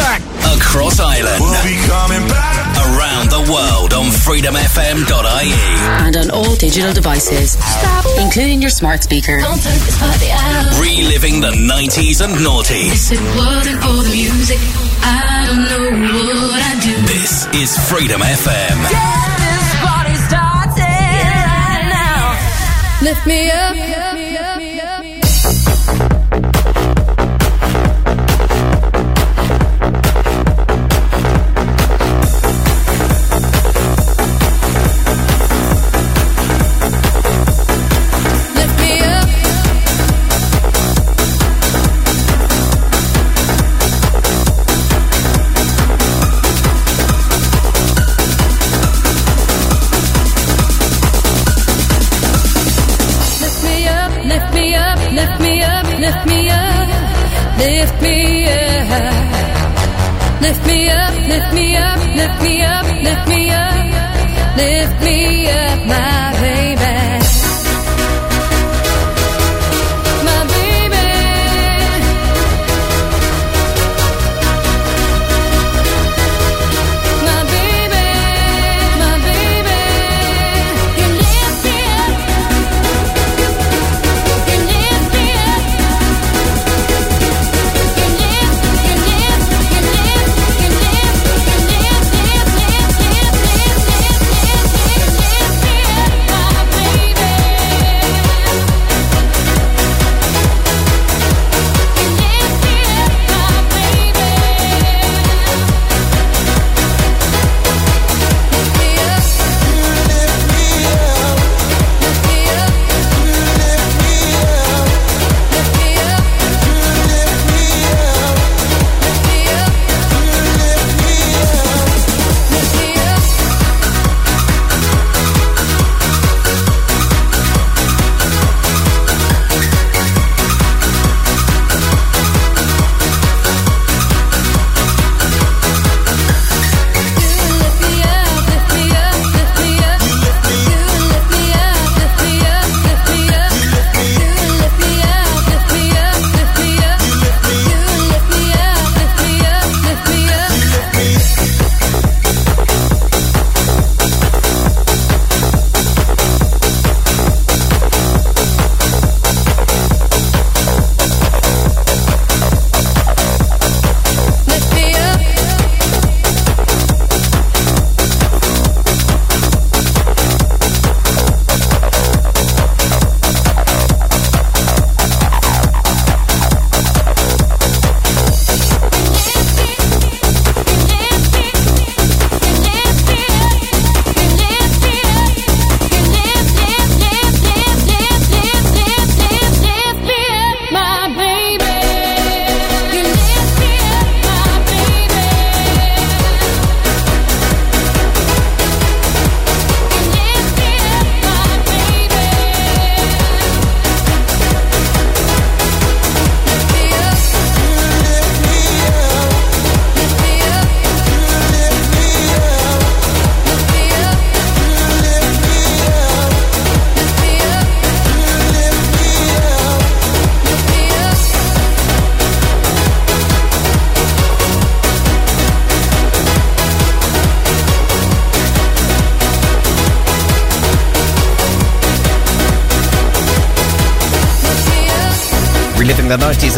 back. Across Ireland. We'll be coming back. Around the world on freedomfm.ie. And on all digital devices, Stop. including your smart speaker. Reliving the 90s and noughties. This is Freedom FM. Yeah, this party started right now. Lift me up. Lift me up. Lift me up.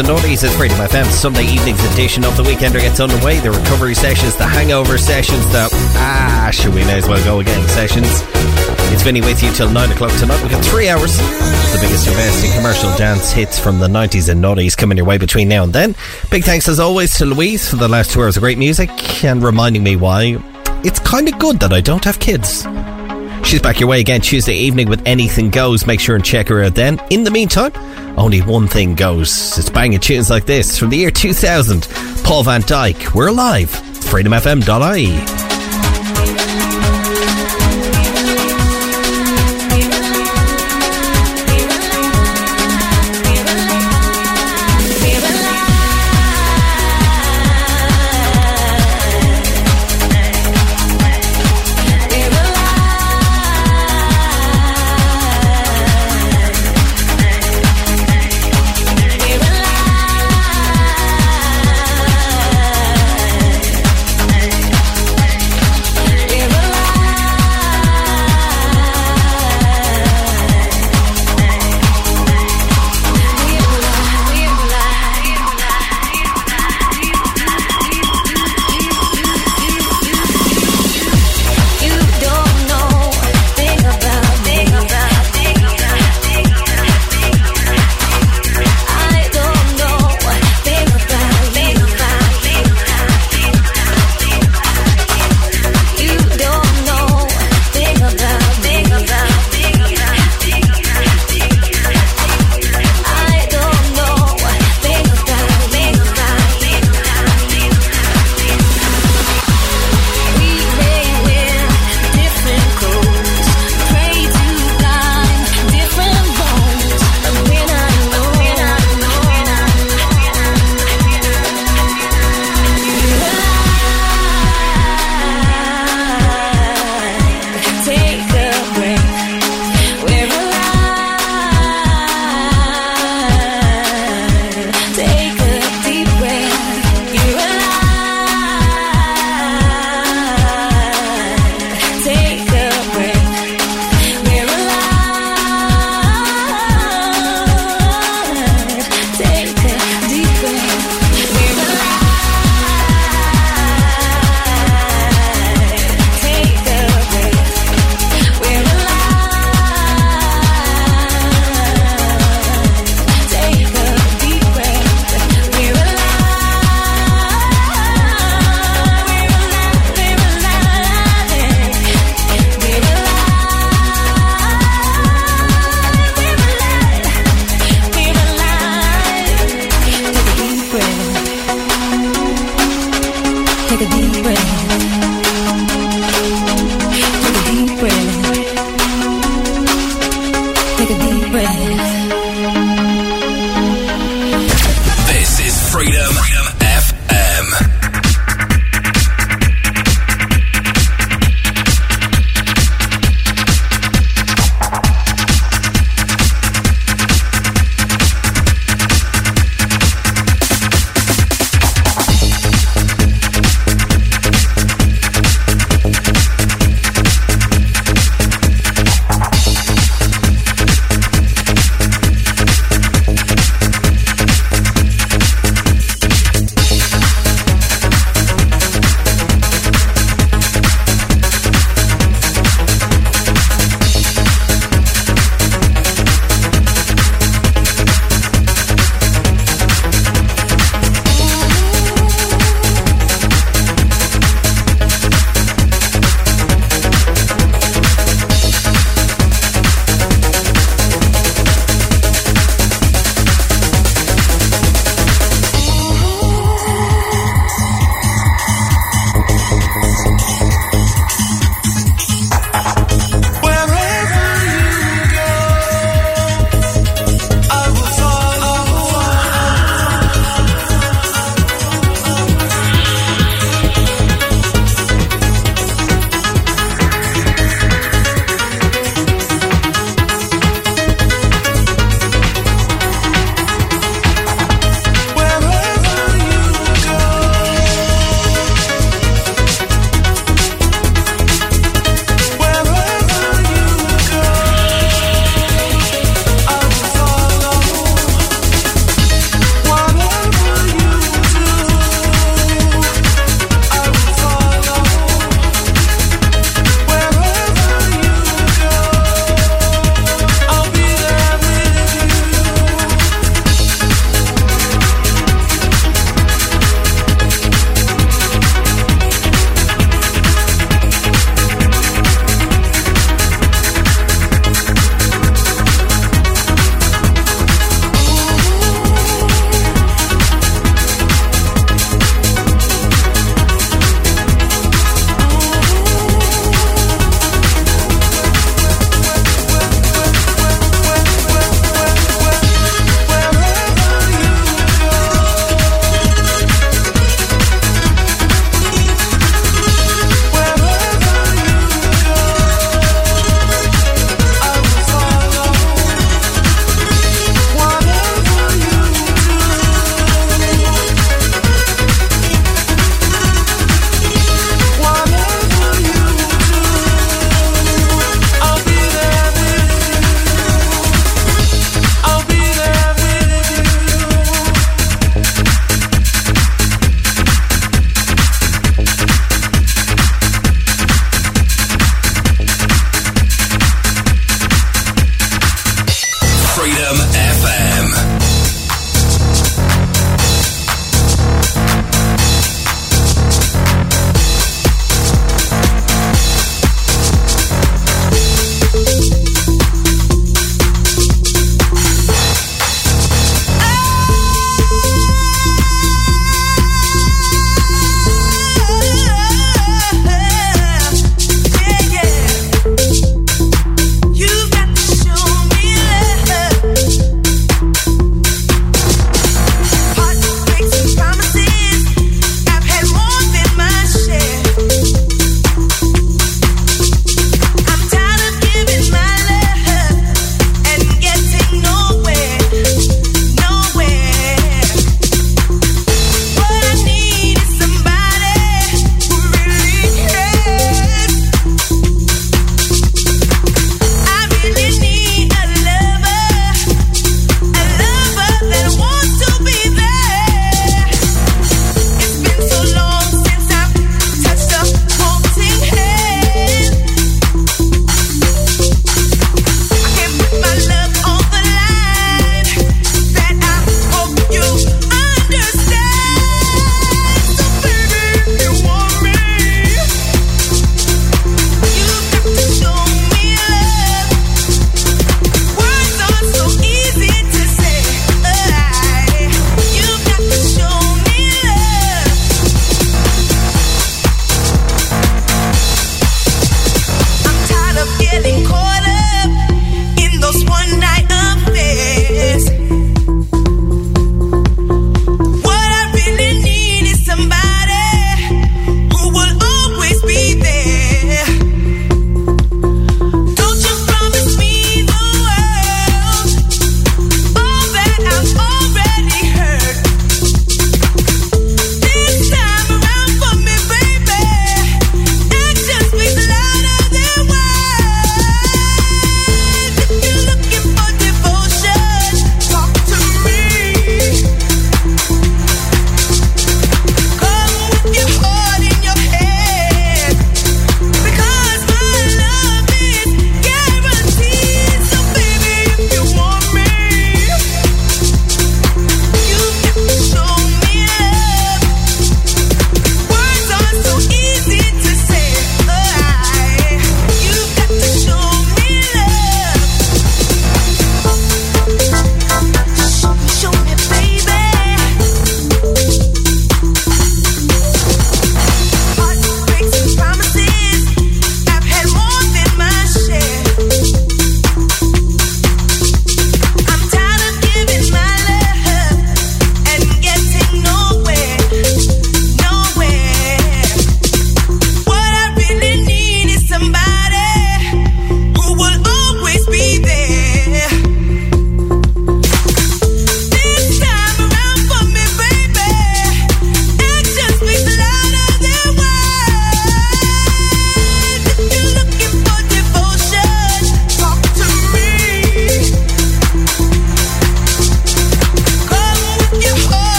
And noughties at Freedom FM. Sunday evening's edition of the Weekender gets underway. The recovery sessions, the hangover sessions, the ah, should we may as well go again sessions. It's Vinny with you till 9 o'clock tonight. We've got three hours. The biggest and best in commercial dance hits from the 90s and noughties coming your way between now and then. Big thanks as always to Louise for the last two hours of great music and reminding me why it's kind of good that I don't have kids. She's back your way again Tuesday evening with Anything Goes. Make sure and check her out then. In the meantime, only one thing goes. It's banging tunes like this from the year 2000. Paul van Dyk. We're alive. FreedomFM.ie.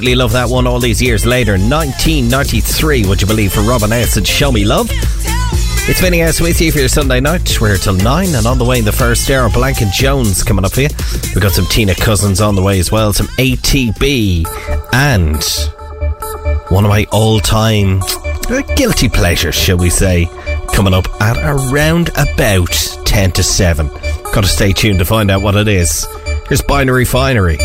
Absolutely love that one all these years later. 1993, would you believe, for Robin S. and Show Me Love. It's Vinny S with you for your Sunday night. We're here till 9 and on the way in the first hour, Blank & Jones coming up for you. We've got some Tina Cousins on the way as well, some ATB and one of my all-time uh, guilty pleasures, shall we say, coming up at around about 10 to 7. Got to stay tuned to find out what it is. Here's Binary Finary.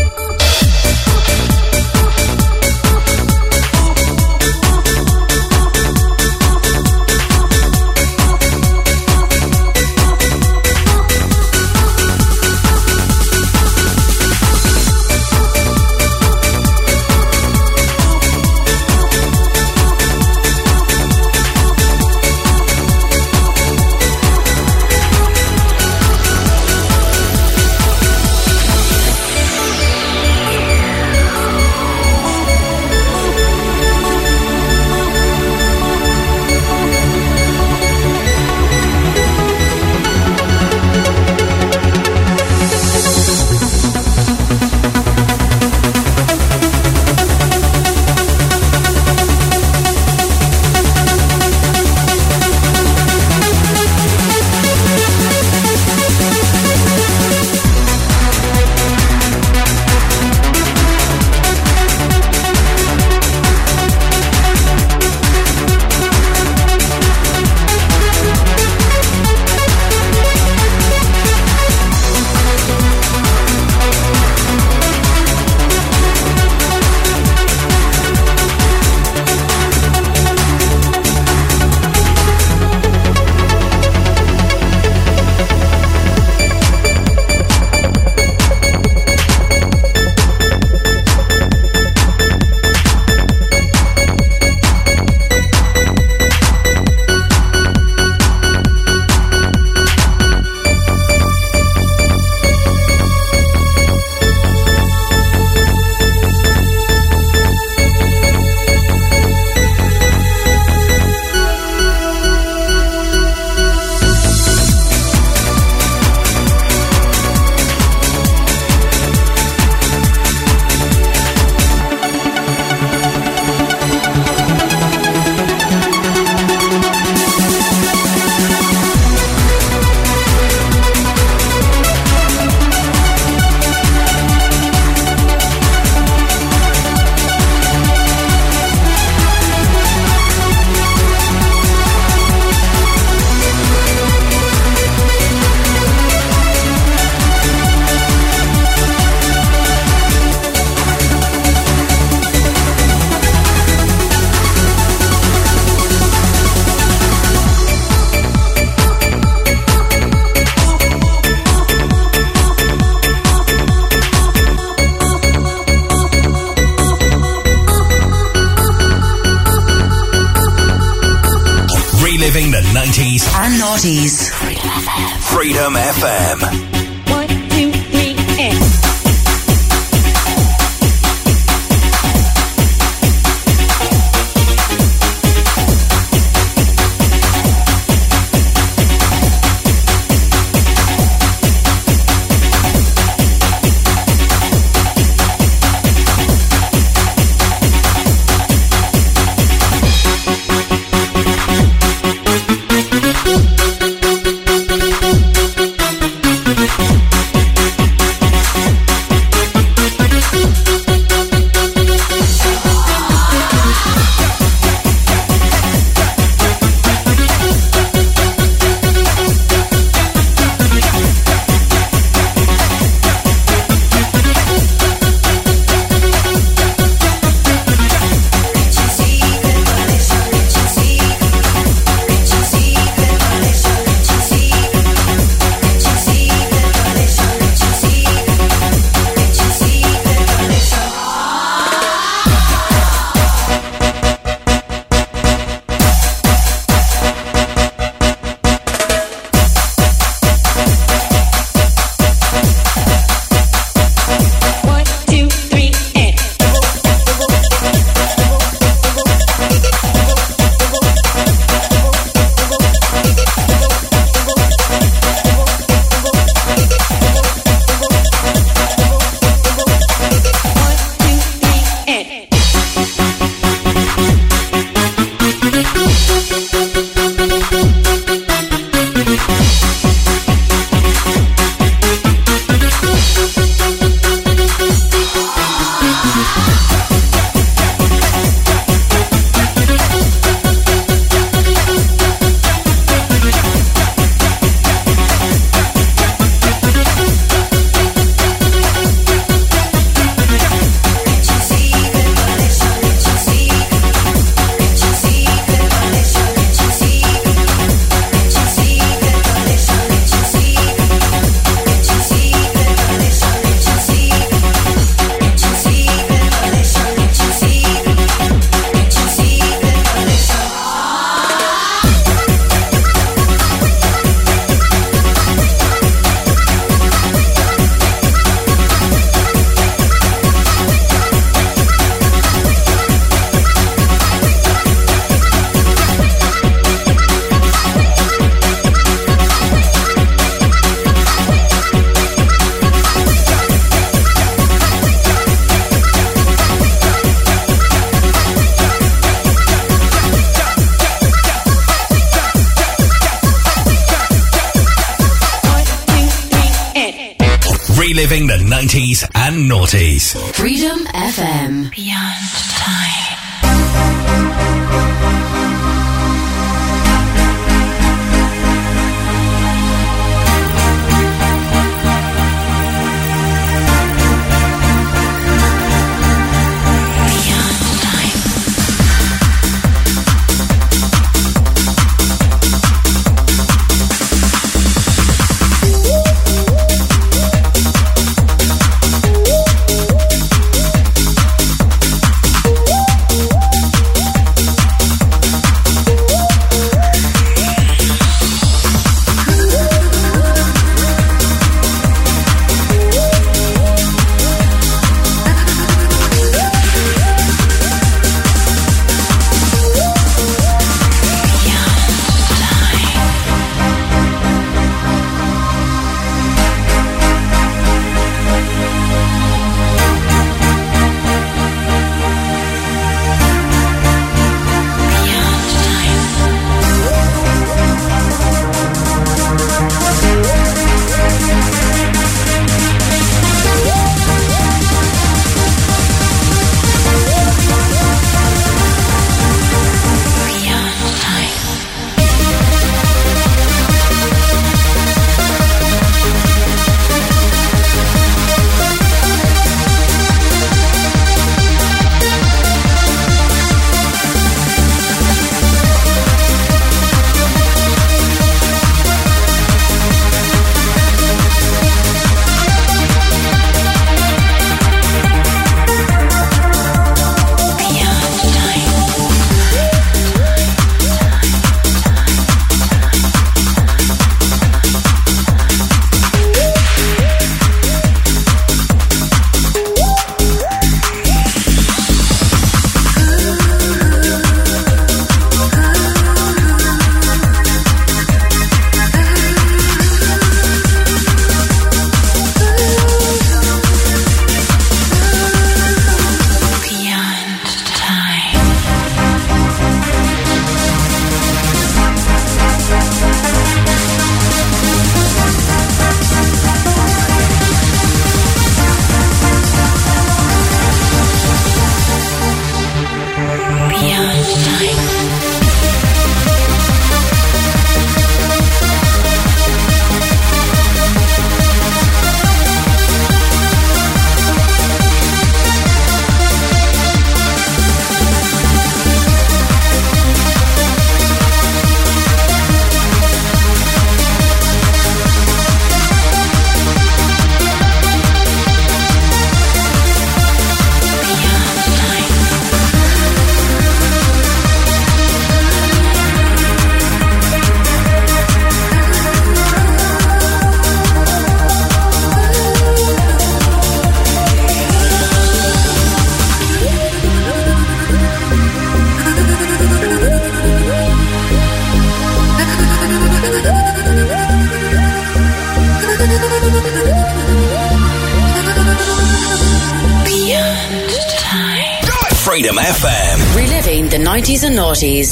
She's.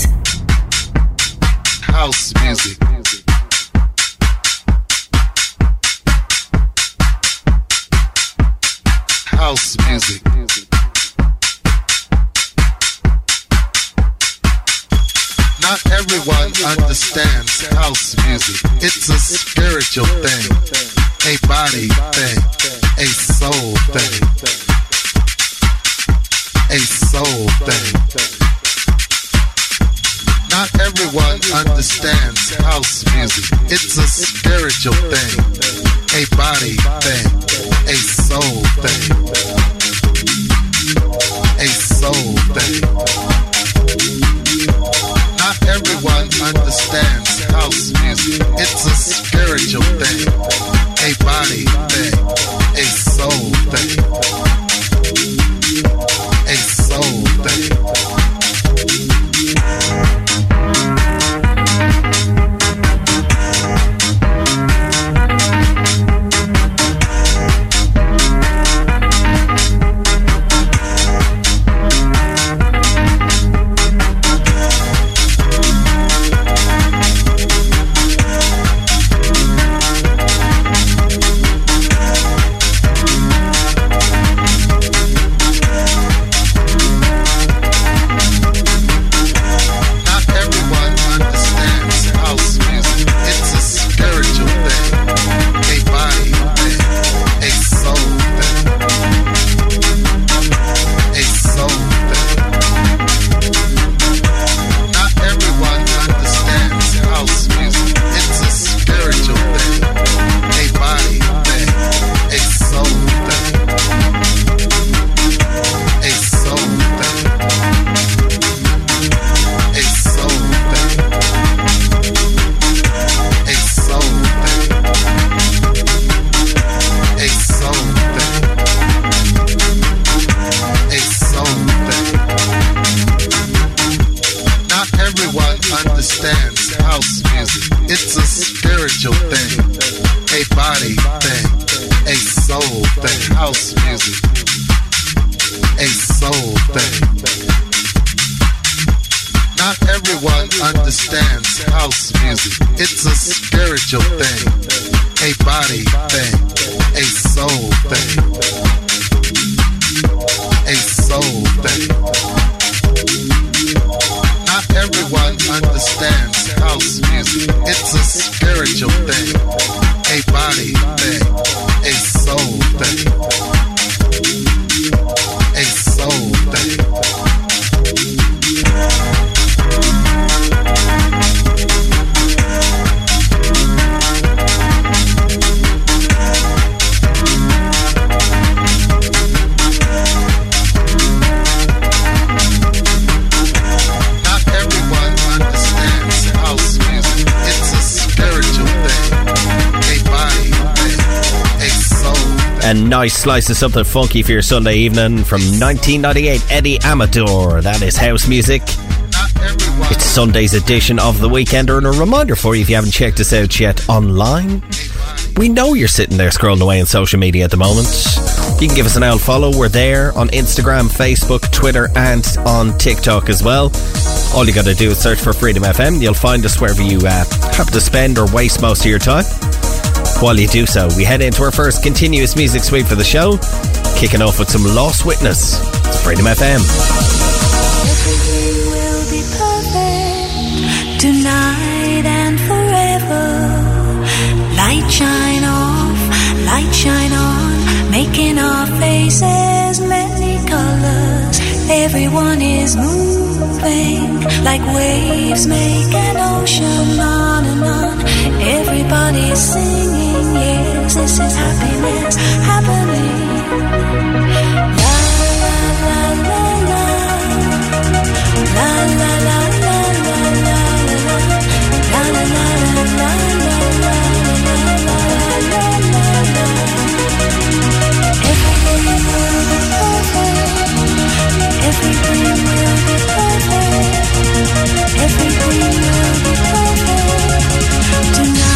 Slice of something funky for your Sunday evening from 1998, Eddie Amador. That is house music. It's Sunday's edition of The Weekender, and a reminder for you if you haven't checked us out yet online. We know you're sitting there scrolling away on social media at the moment. You can give us an old follow. We're there on Instagram, Facebook, Twitter, and on TikTok as well. All you got to do is search for Freedom FM. You'll find us wherever you uh, happen to spend or waste most of your time. While you do so, we head into our first continuous music suite for the show, kicking off with some Lost Witness. It's Freedom FM. Everything will be perfect tonight and forever. Light shine off, light shine on, making our faces many colors. Everyone is moving like waves make an ocean on and on. Everybody's singing, this is happiness happening. La la la la la. Tonight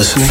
listening?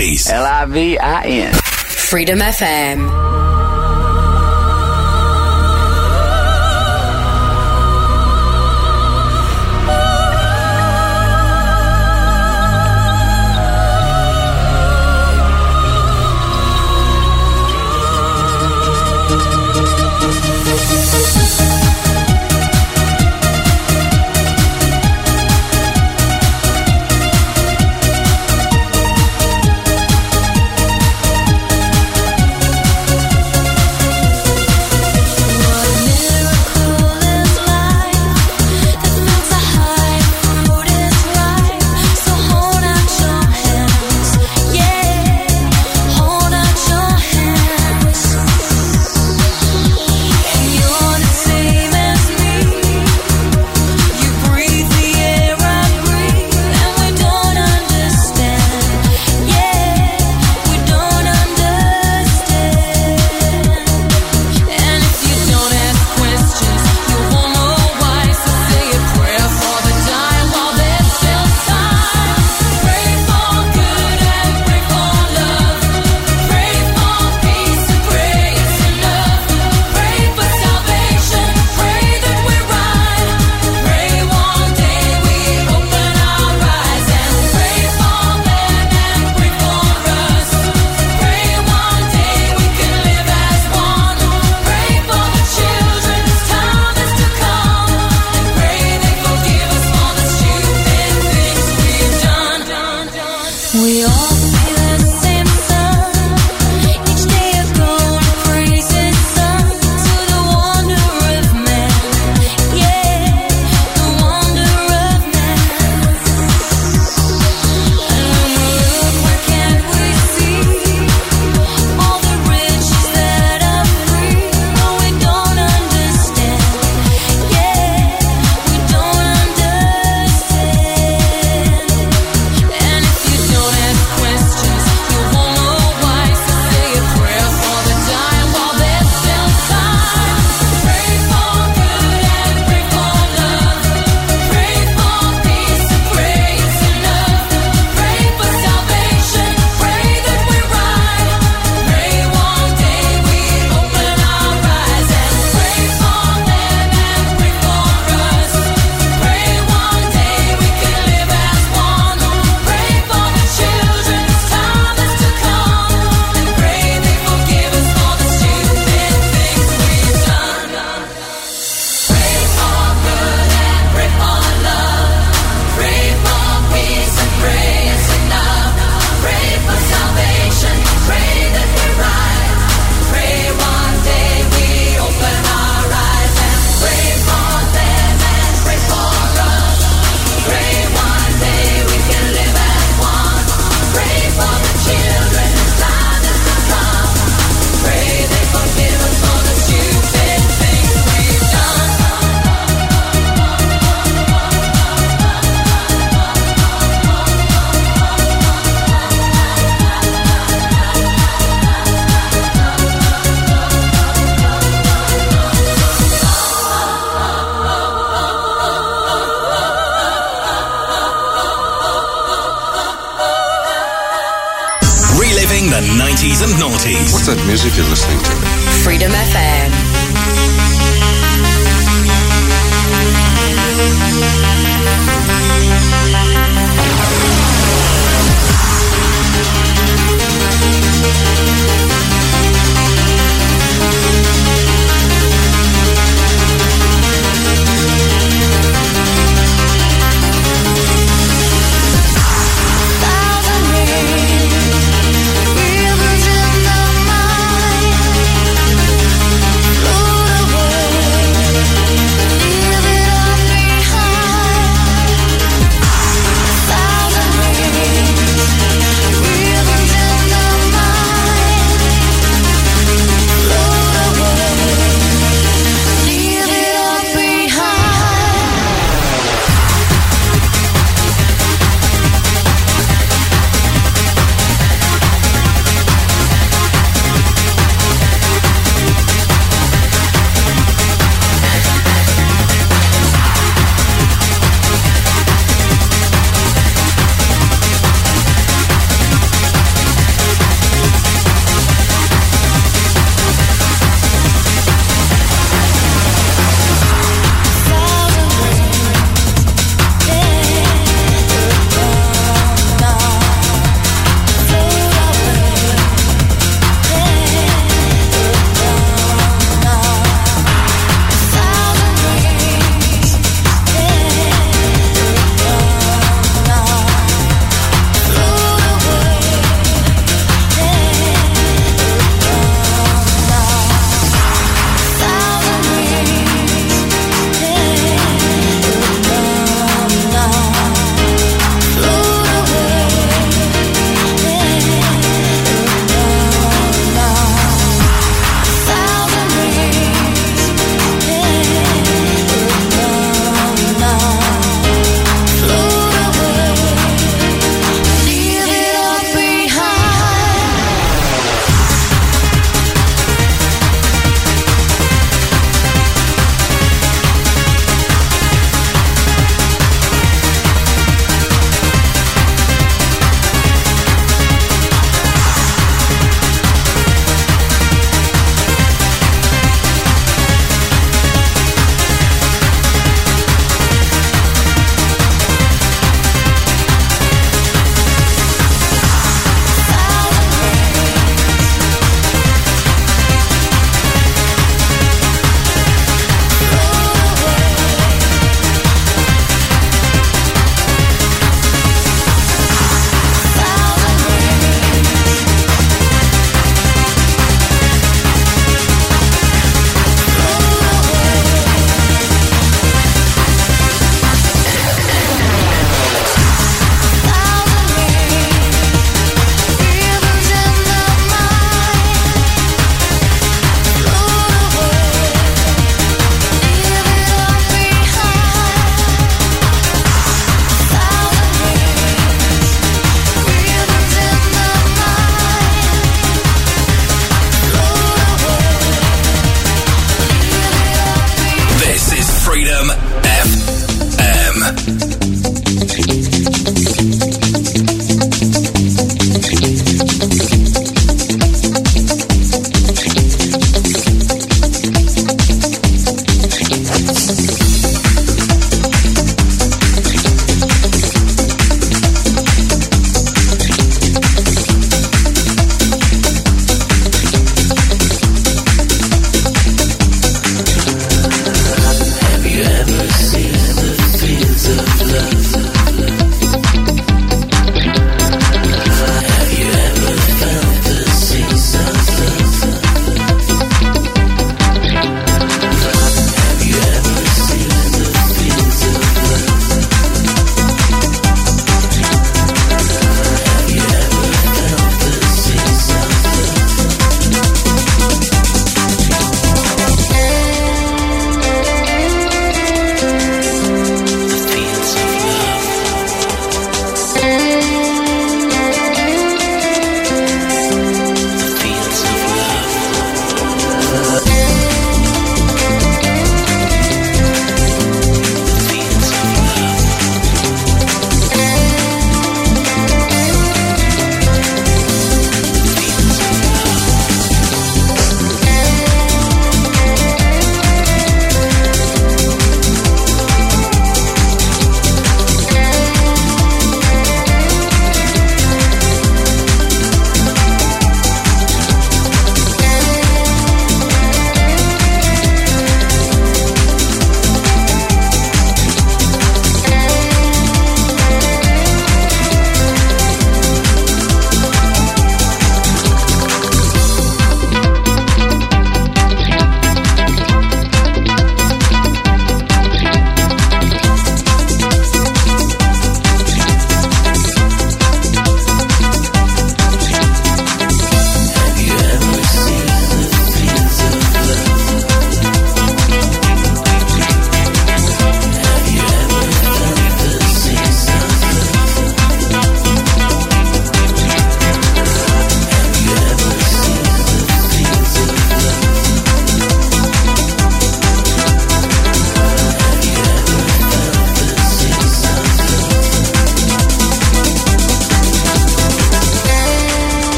90s. L I V I N. Freedom FM.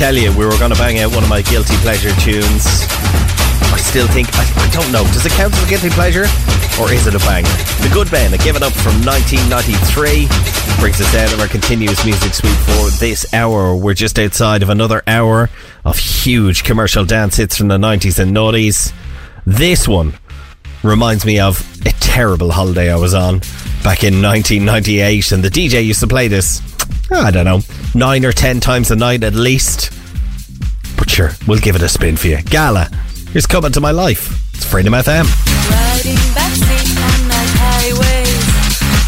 Tell you we were going to bang out one of my guilty pleasure tunes. I still think, I, I don't know, does it count as a guilty pleasure? Or is it a banger? The Good Men, a Give It Up from 1993, brings us out of our continuous music suite for this hour. We're just outside of another hour of huge commercial dance hits from the 90s and noughties. This one reminds me of a terrible holiday I was on back in 1998, and the DJ used to play this, I don't know, nine or ten times a night at least. But sure, we'll give it a spin for you. Gala, here's coming to my life. It's Freedom FM. Riding backseat on night highways,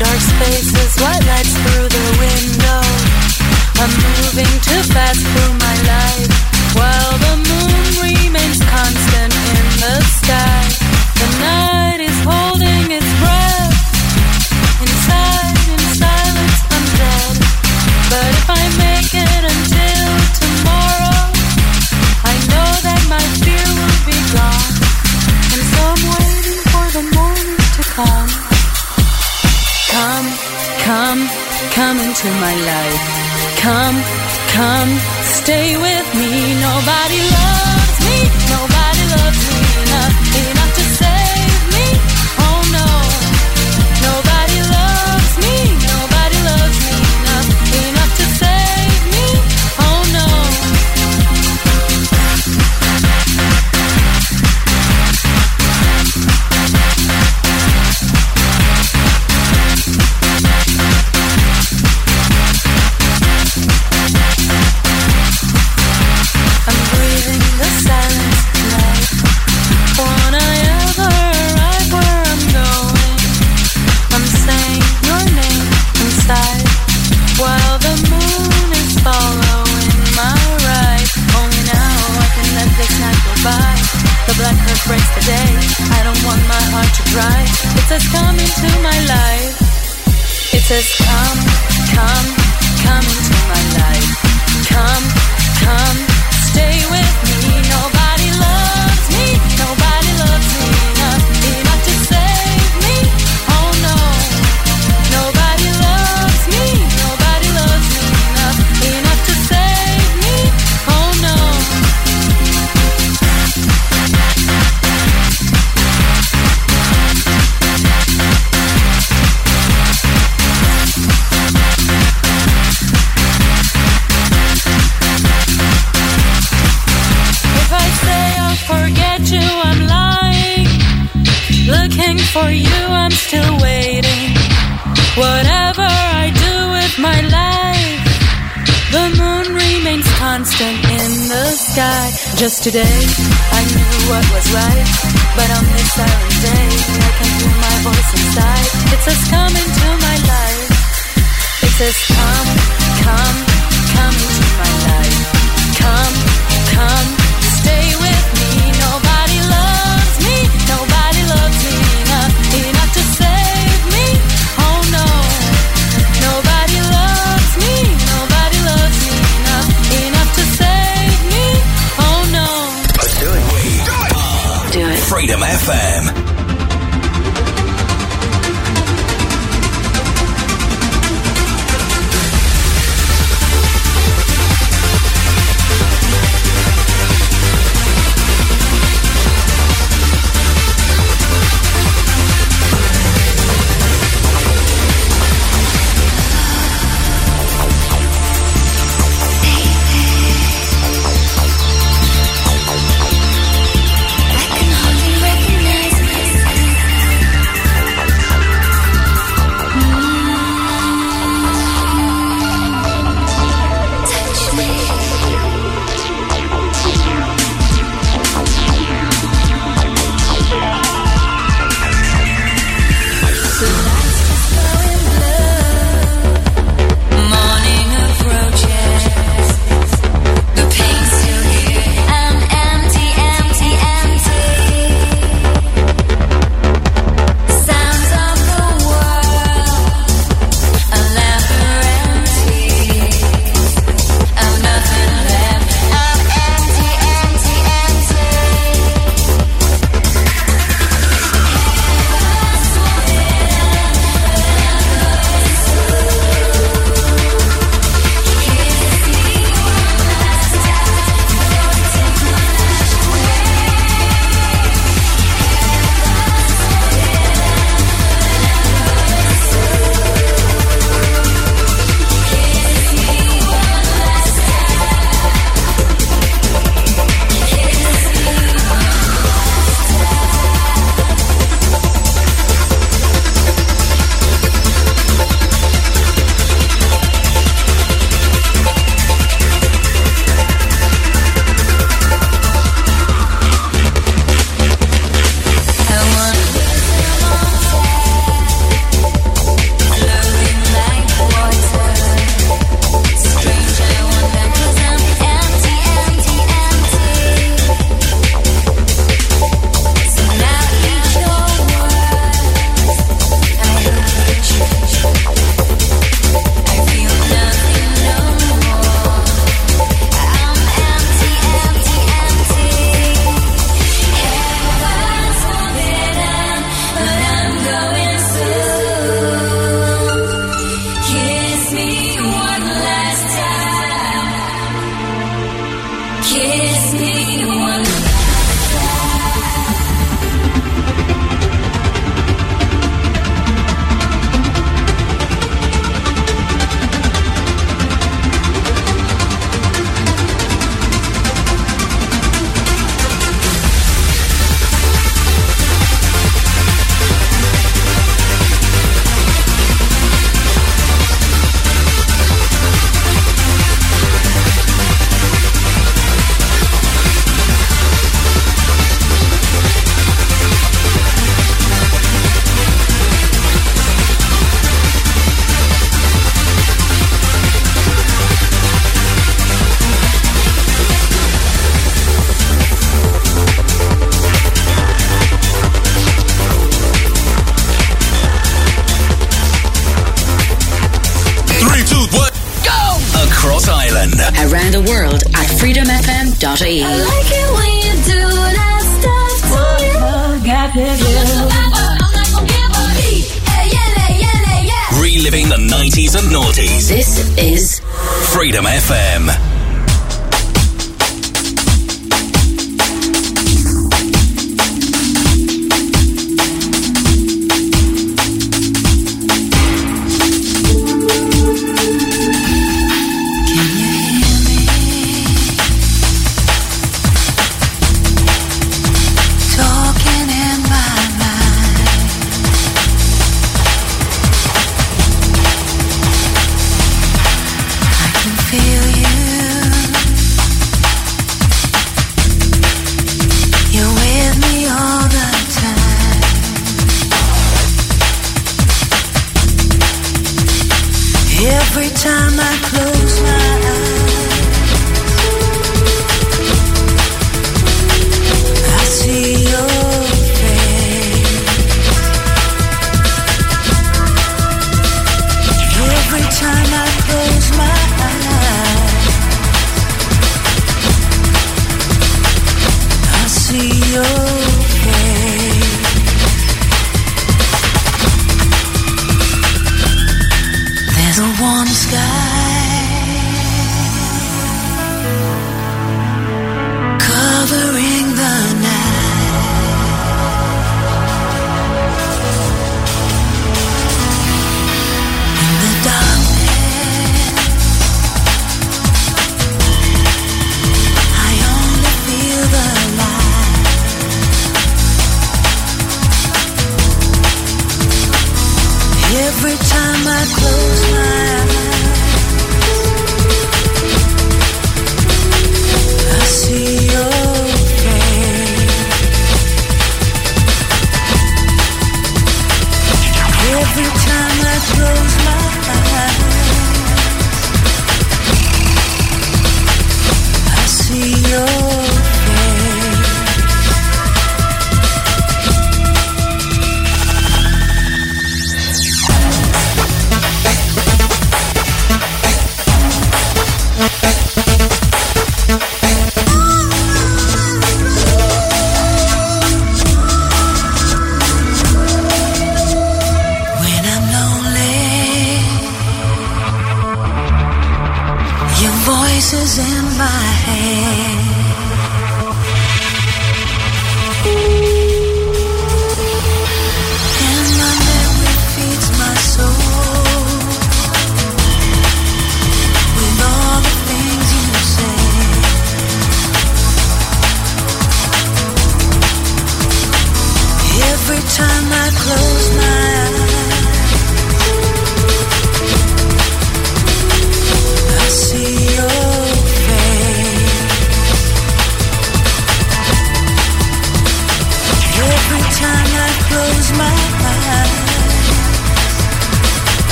dark spaces, white lights through the window. I'm moving too fast through my life, while the moon remains constant in the sky. Come, come, stay with me. Nobody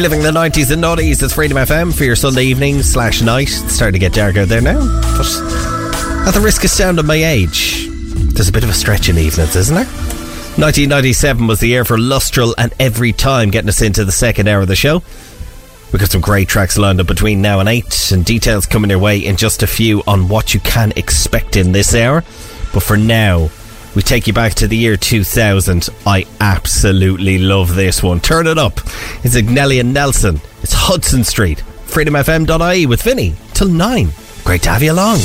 Reliving the 90s and noughties. It's Freedom FM for your Sunday evening slash night. It's starting to get dark out there now. But at the risk of sounding my age, there's a bit of a stretch in evenings, isn't there? 1997 was the year for Lustral and Every Time getting us into the second hour of the show. We've got some great tracks lined up between now and 8 and details coming your way in just a few on what you can expect in this hour. But for now, we take you back to the year 2000. I absolutely love this one. Turn it up. It's Agnelli and Nelson. It's Hudson Street. FreedomFM.ie with Vinny till 9. Great to have you along.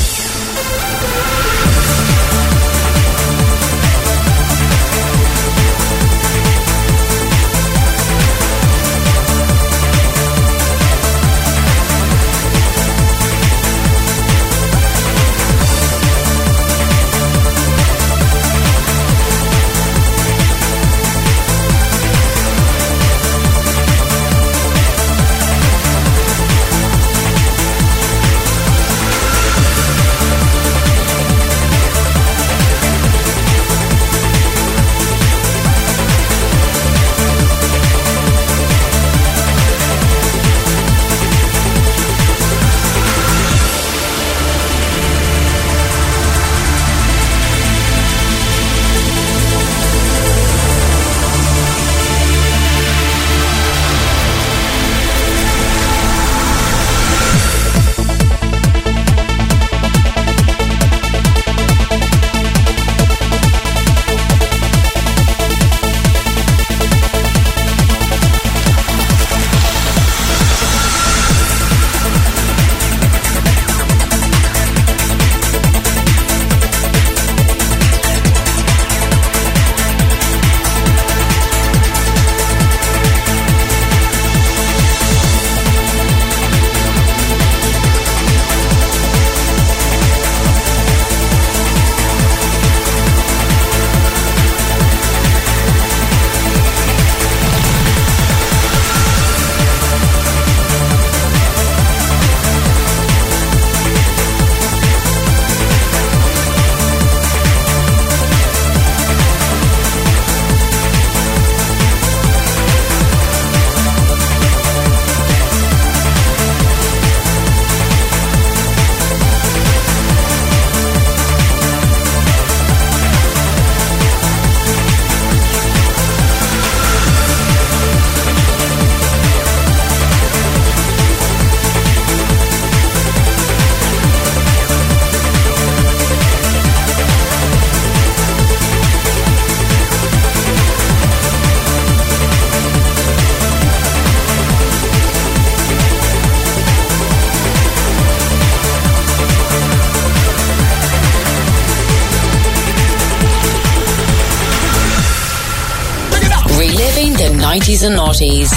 90s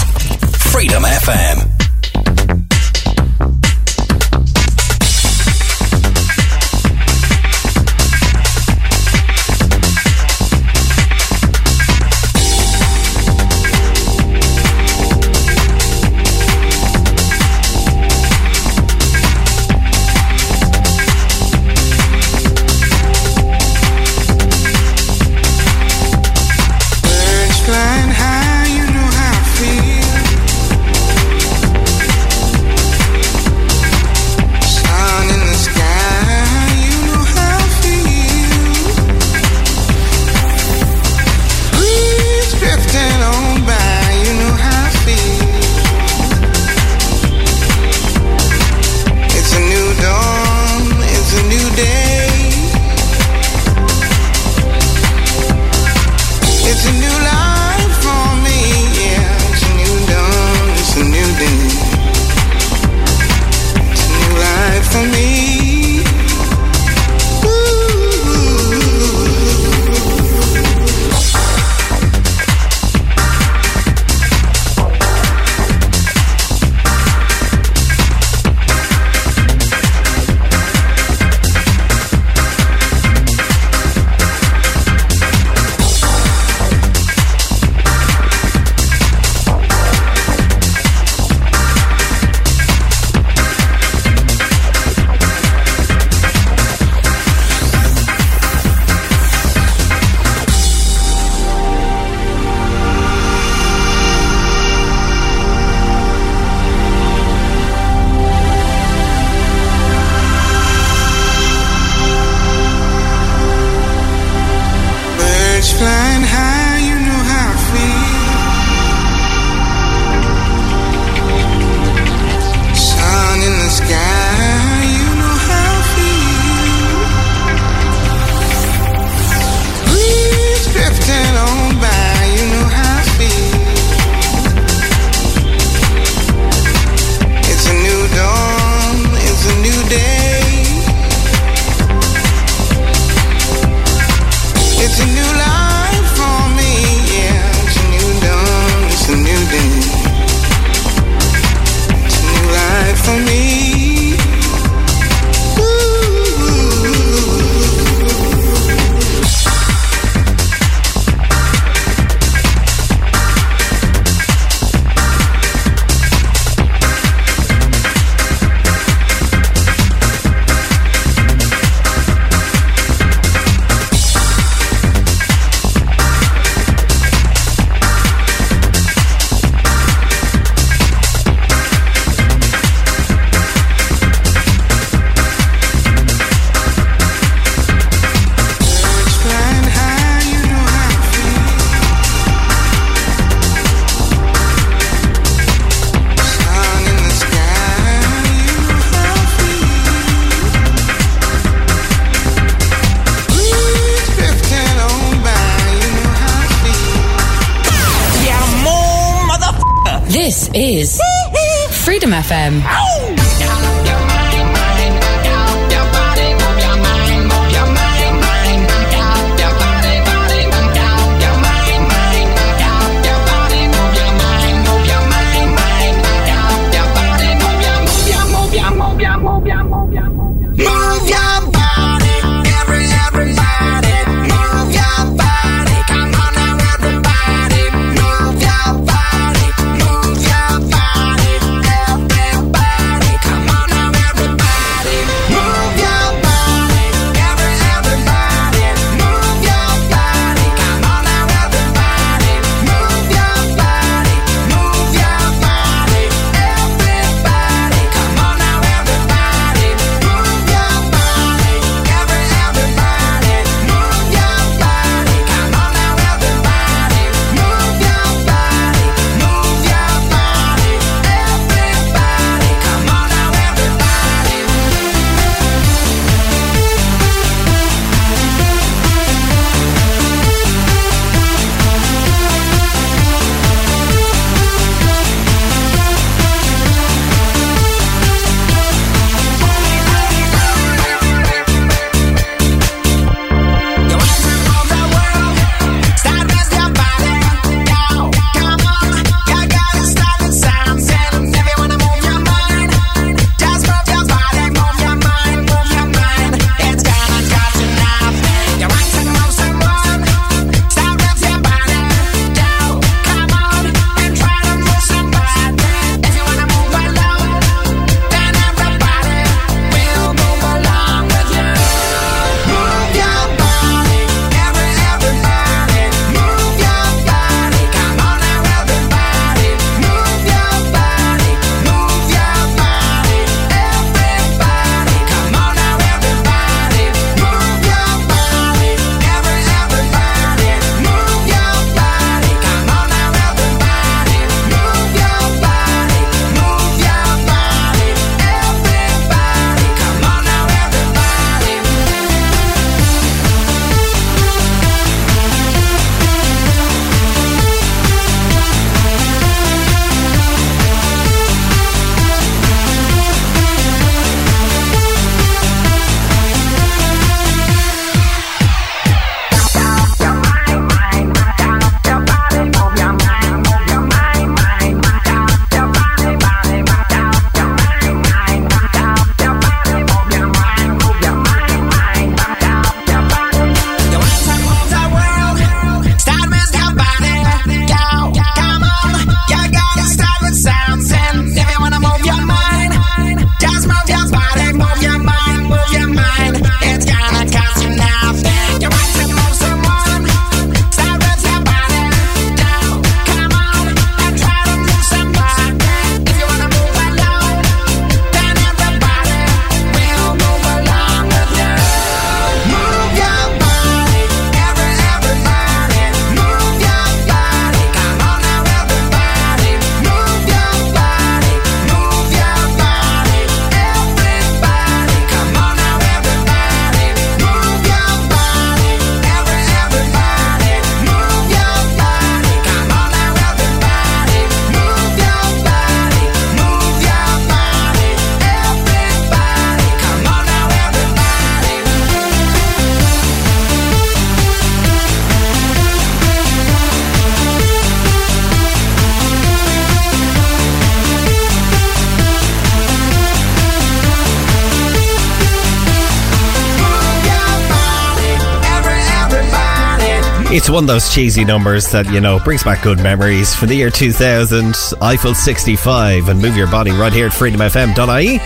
one of those cheesy numbers that, you know, brings back good memories. For the year 2000, Eiffel 65 and Move Your Body right here at freedomfm.ie.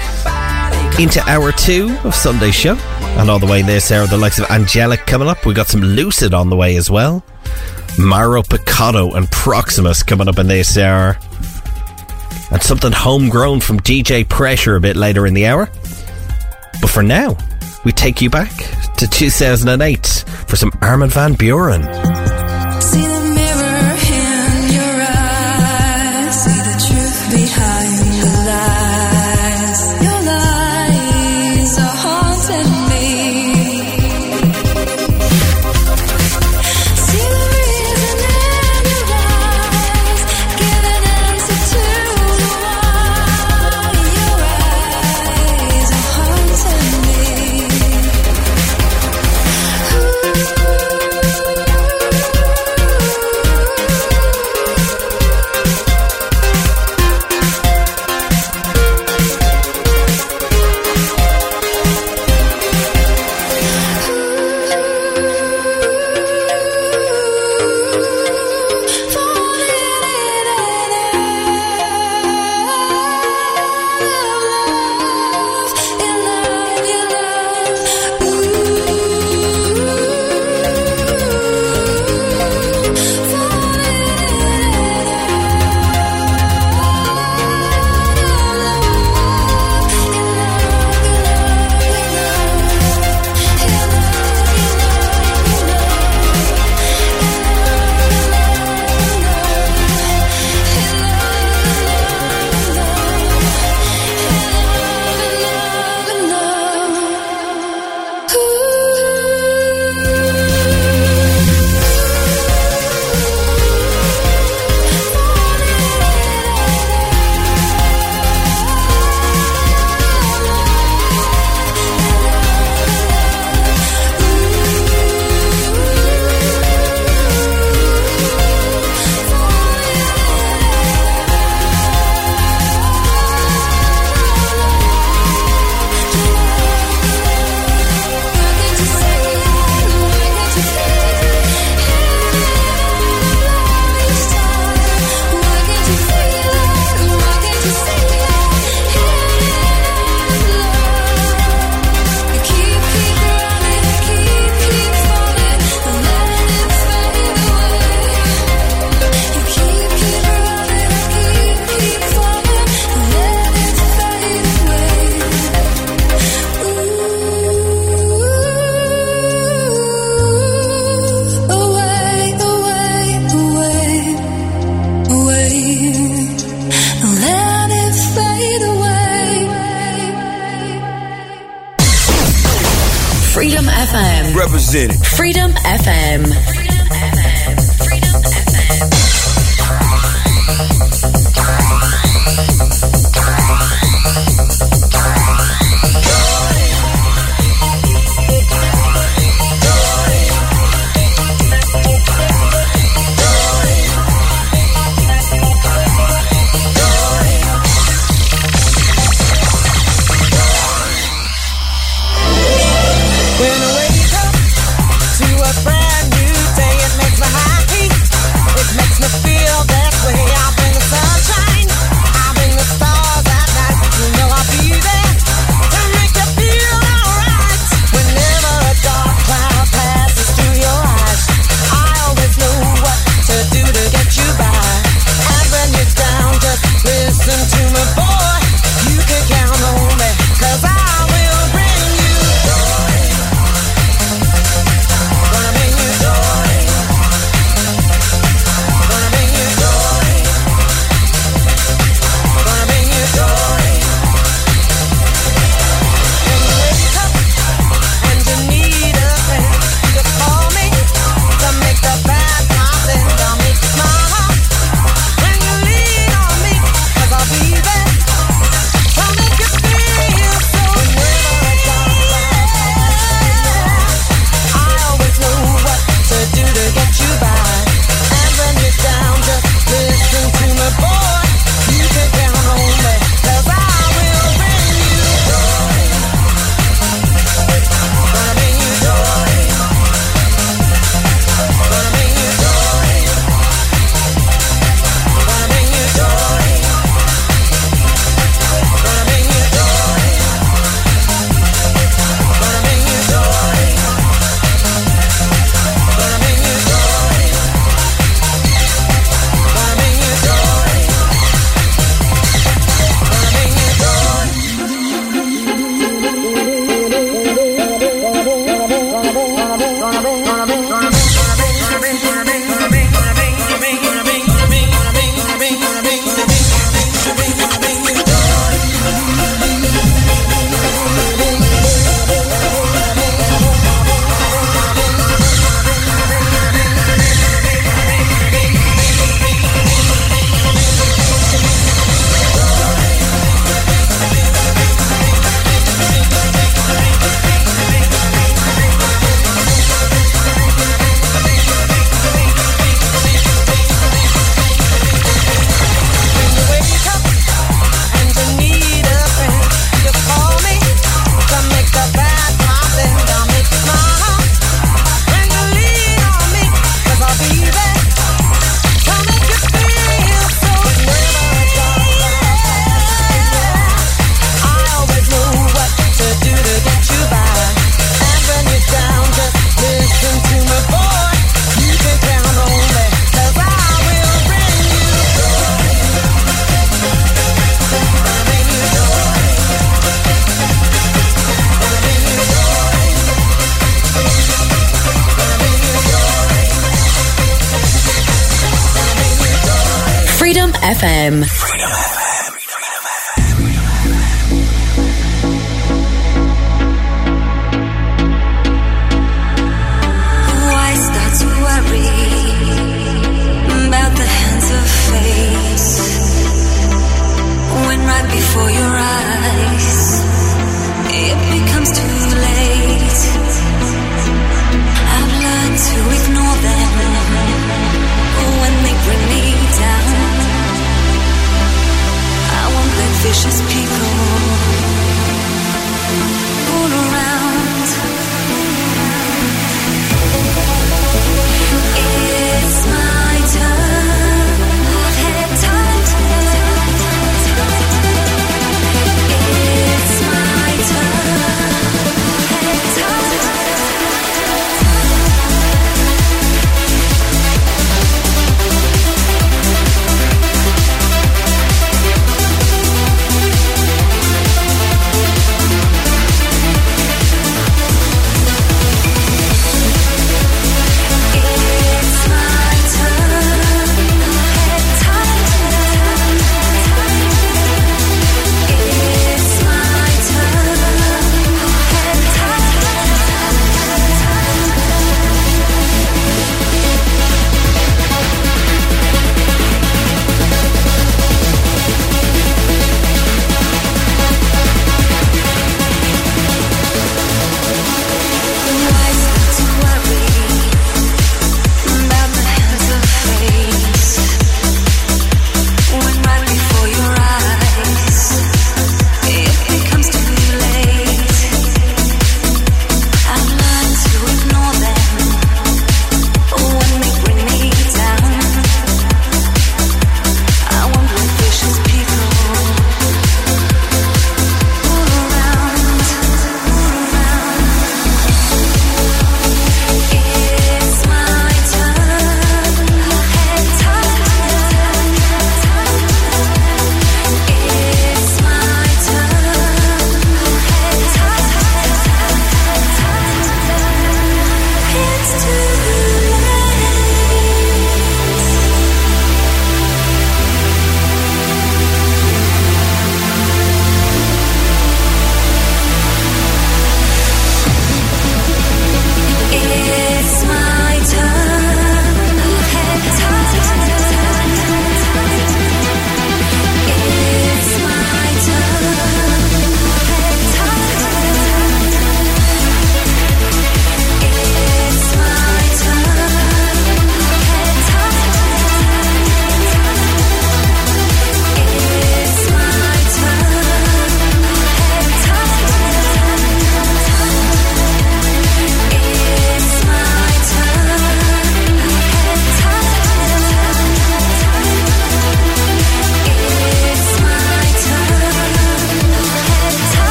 Into hour two of Sunday's show. And all the way this hour, the likes of Angelic coming up. We've got some Lucid on the way as well. Mauro Picotto and Proximus coming up in this hour. And something homegrown from DJ Pressure a bit later in the hour. But for now, we take you back to 2008 for some Armin Van Buuren.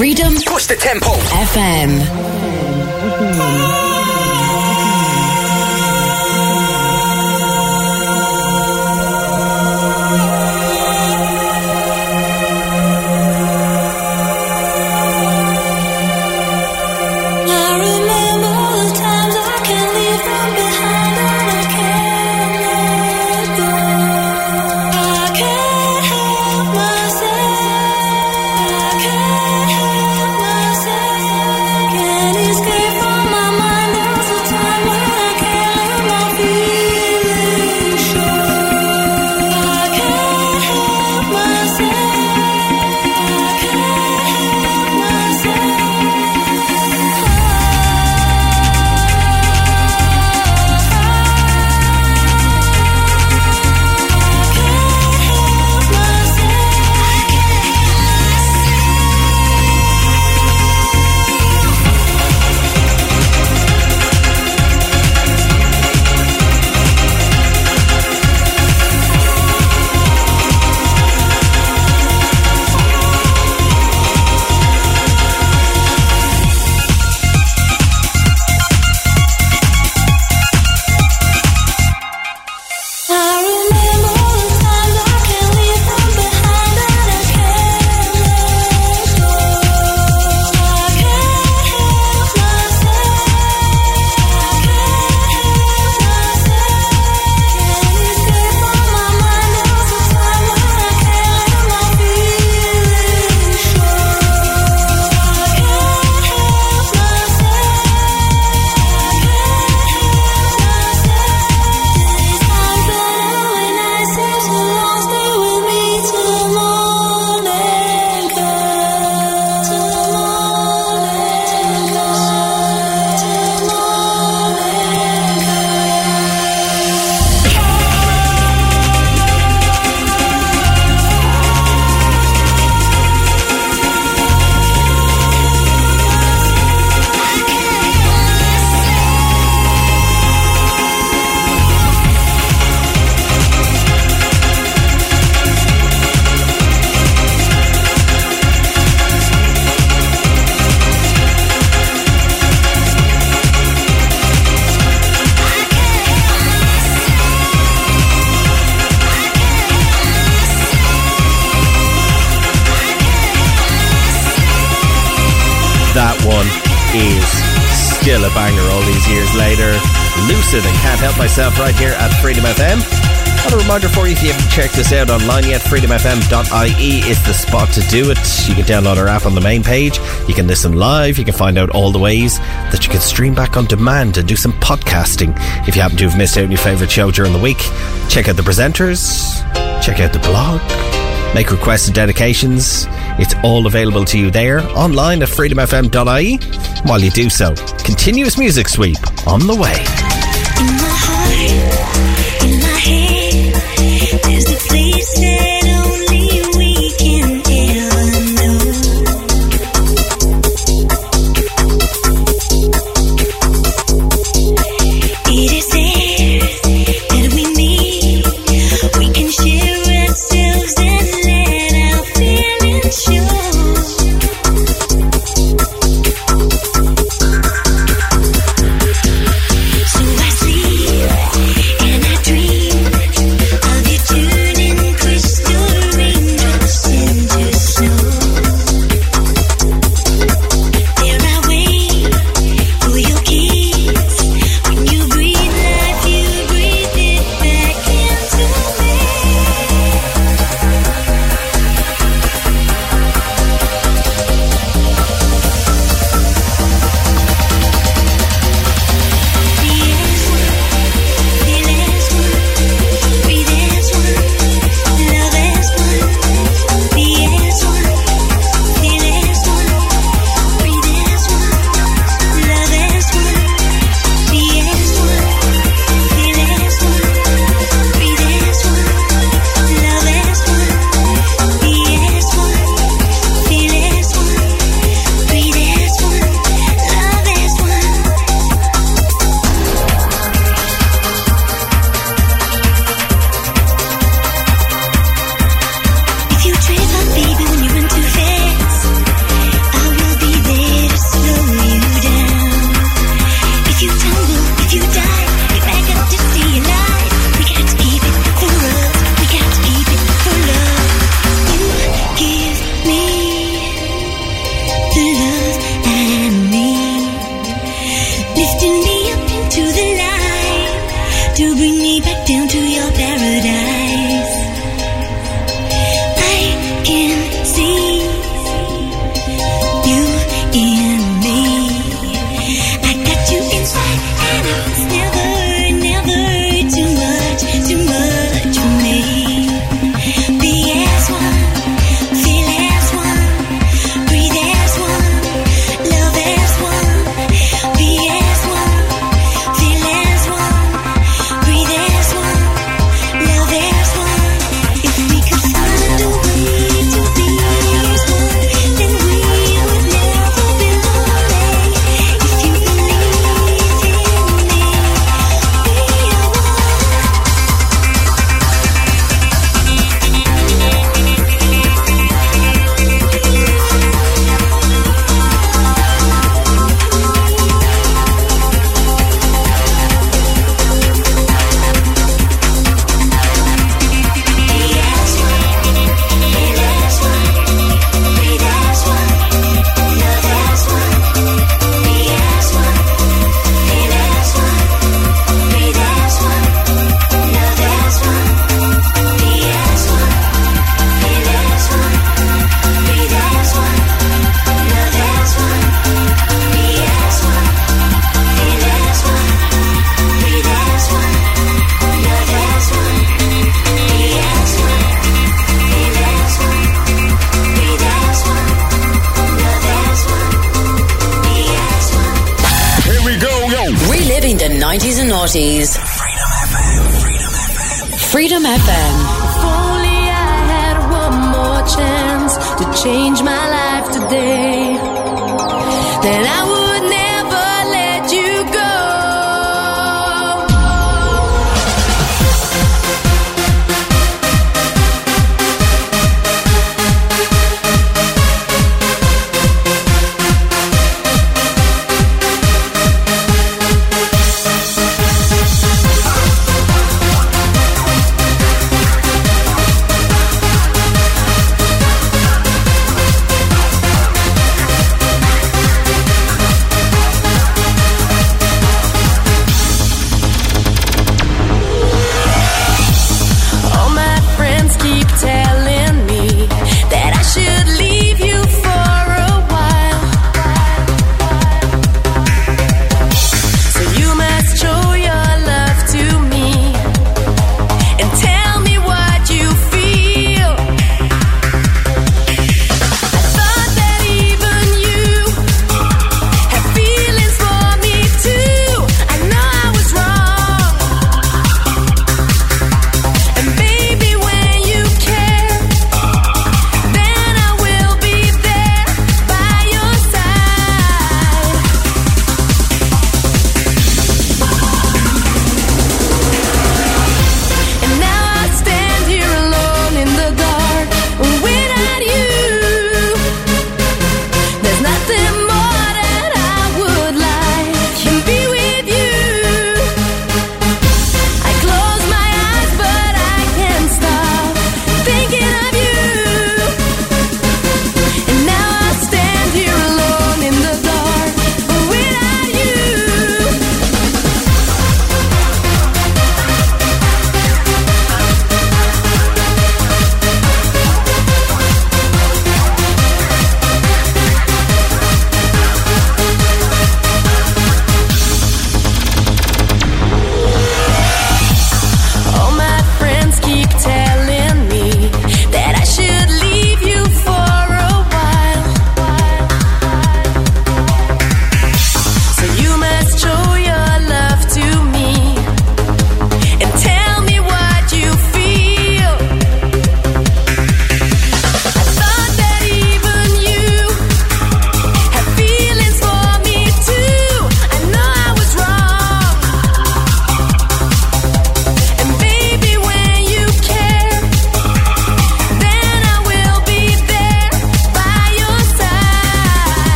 Freedom Push the tempo. FM. Mm. Myself right here at Freedom FM. And a reminder for you if you haven't checked us out online yet, freedomfm.ie is the spot to do it. You can download our app on the main page. You can listen live. You can find out all the ways that you can stream back on demand and do some podcasting. If you happen to have missed out on your favourite show during the week, check out the presenters, check out the blog, make requests and dedications. It's all available to you there online at freedomfm.ie. While you do so, continuous music sweep on the way.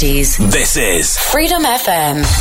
90s. This is Freedom FM.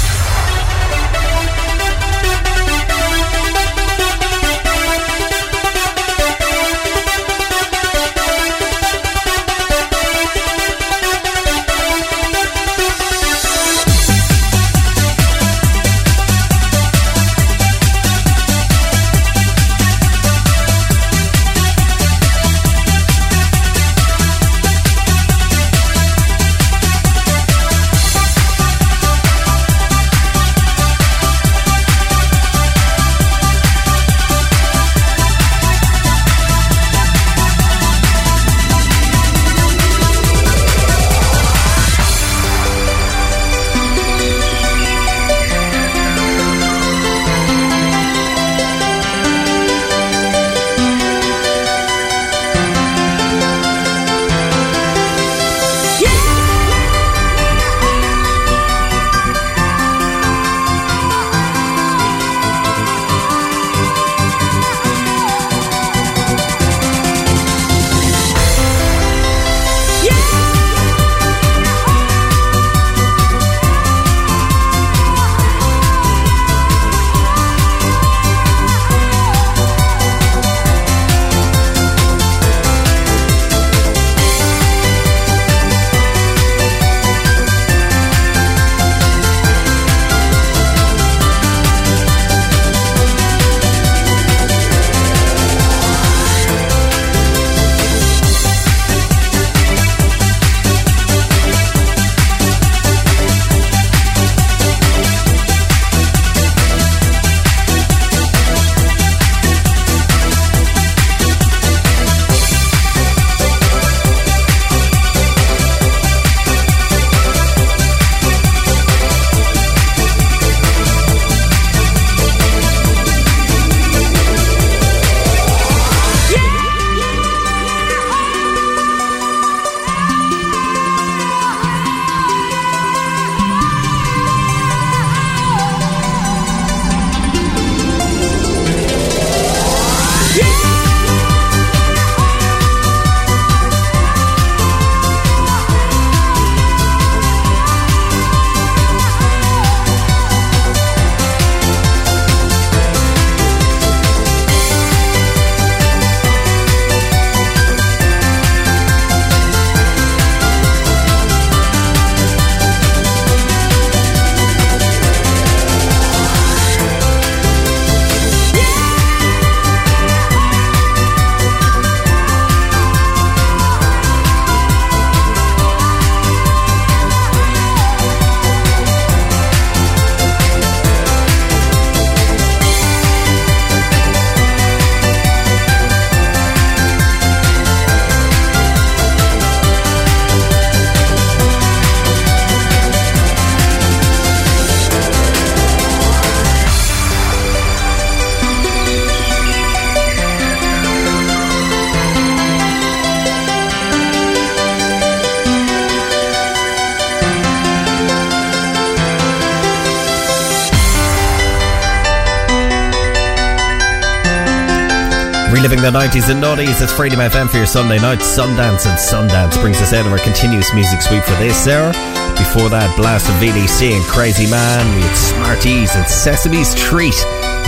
Reliving the 90s and noughties, it's Freedom FM for your Sunday night. Sundance and Sundance brings us out of our continuous music sweep for this hour. Before that, Blast of VDC and Crazy Man. We had Smart E's and Sesame's Treet.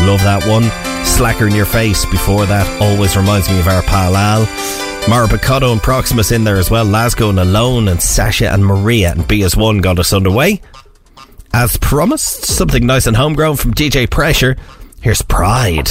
Love that one. Slacker in Your Face. Before that, always reminds me of our pal Al. Mauro Picotto and Proximus in there as well. Lasgo and Alone and Sasha and Maria and Be As One got us underway. As promised, something nice and homegrown from DJ Pressure. Here's Pride.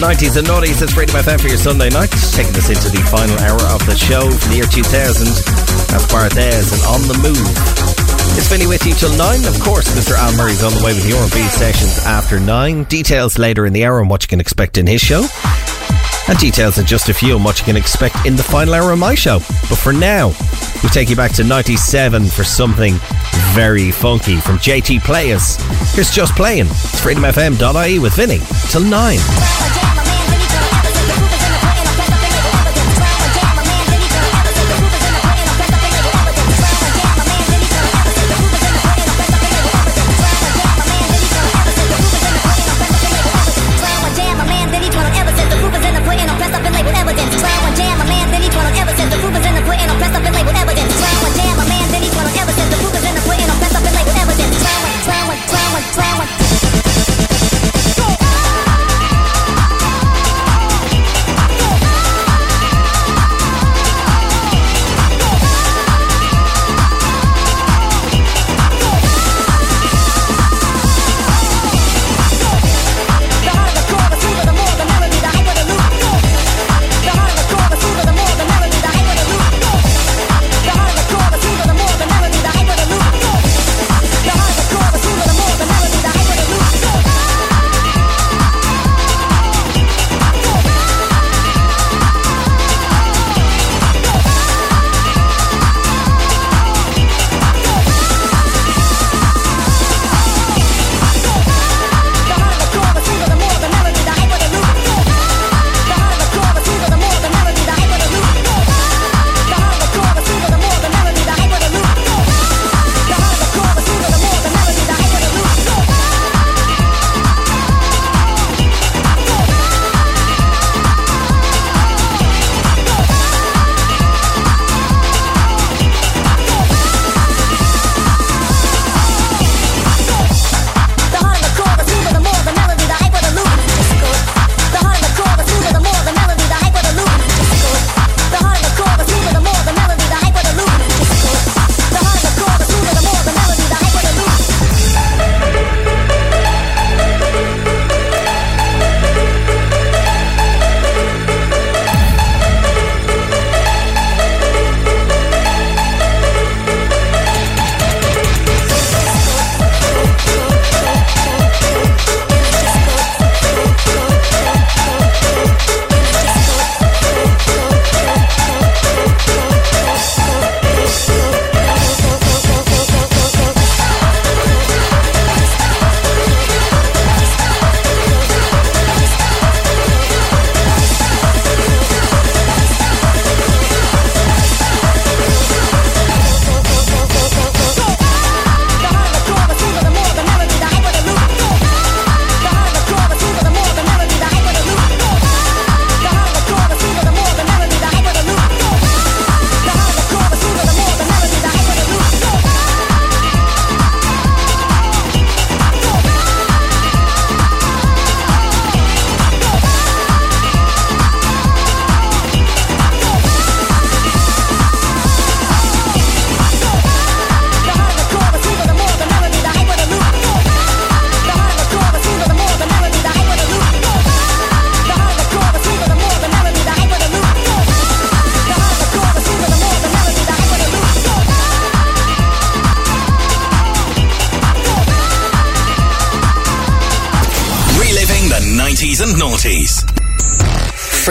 90s and noughties, it's Freedom FM for your Sunday night. Taking us into the final hour of the show from the year 2000. That's Barthezz and On the Move. It's Vinny with you till 9. Of course, Mr. Al Murray's on the way with your B sessions after 9. Details later in the hour on what you can expect in his show. And details in just a few on what you can expect in the final hour of my show. But for now, we take you back to 97 for something very funky from JT Playaz. Here's Just Playing. It's freedomfm.ie with Vinny till 9.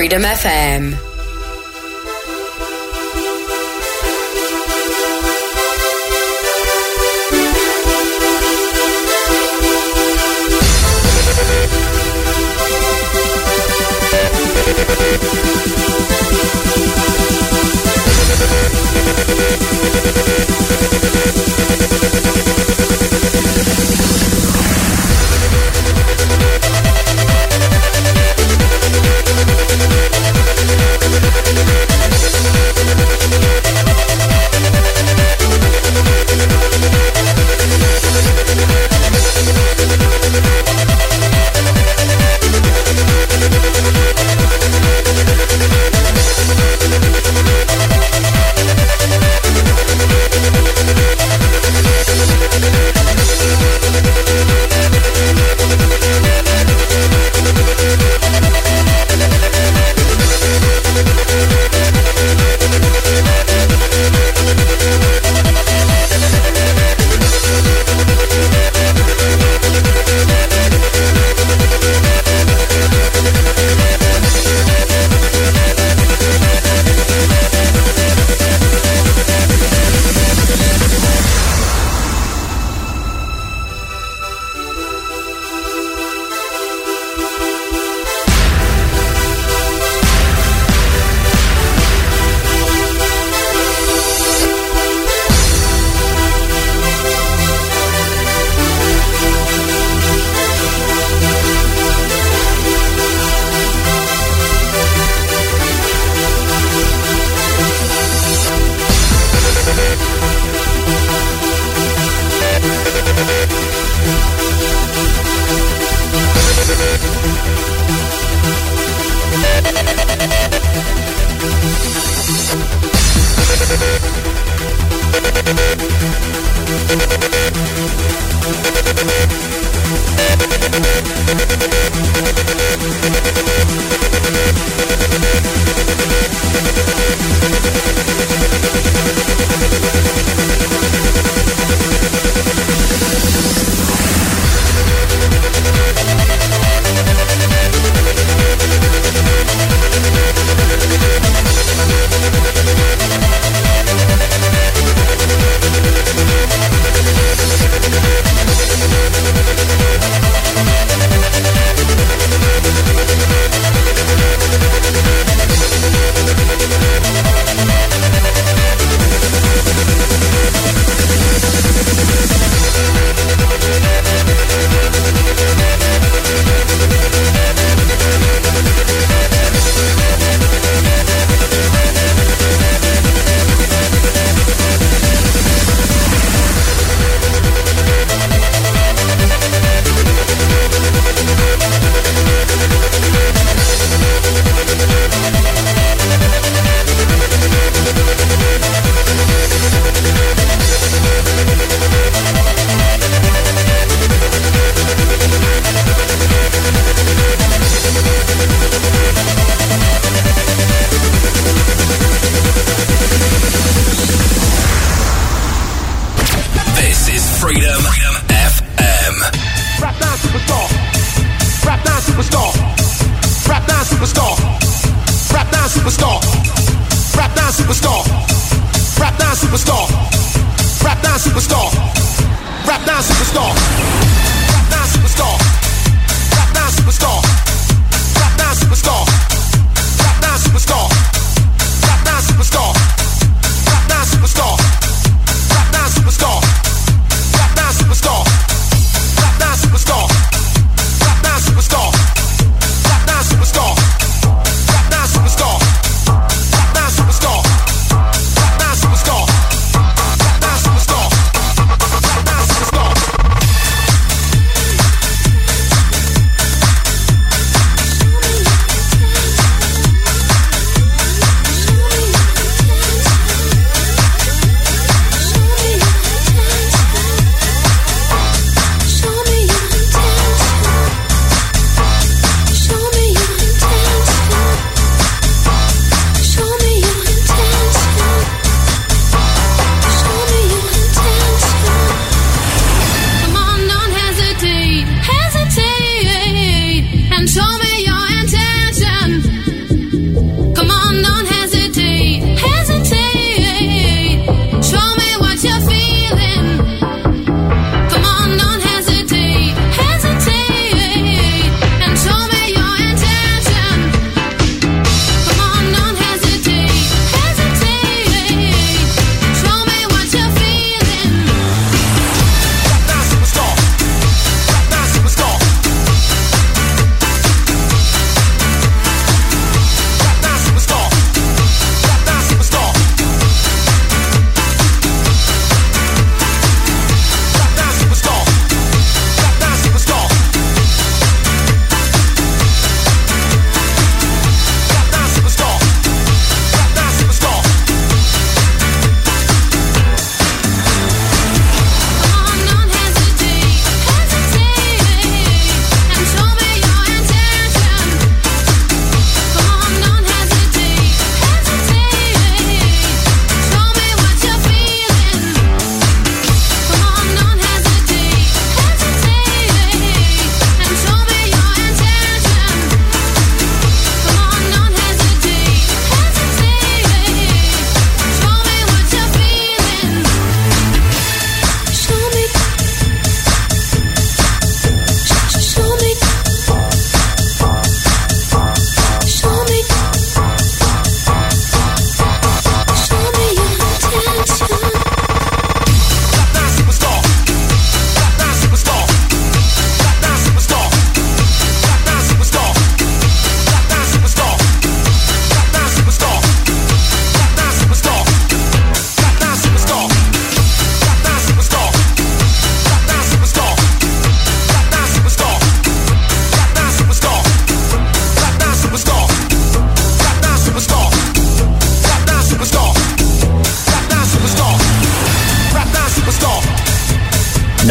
Freedom FM.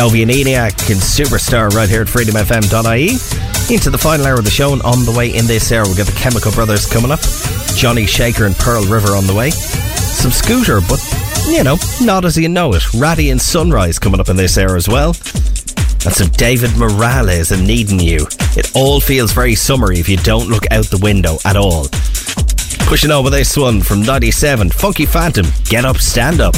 Novianiac and Superstar right here at freedomfm.ie. Into the final hour of the show, and on the way in this hour, we've got the Chemical Brothers coming up, Johnny Shaker and Pearl River on the way, some Scooter, but you know, not as you know it. Ratty and Sunrise coming up in this hour as well. And some David Morales and Needing You. It all feels very summery if you don't look out the window at all. Pushing over this one from 97, Phunky Phantom, Get Up, Stand Up.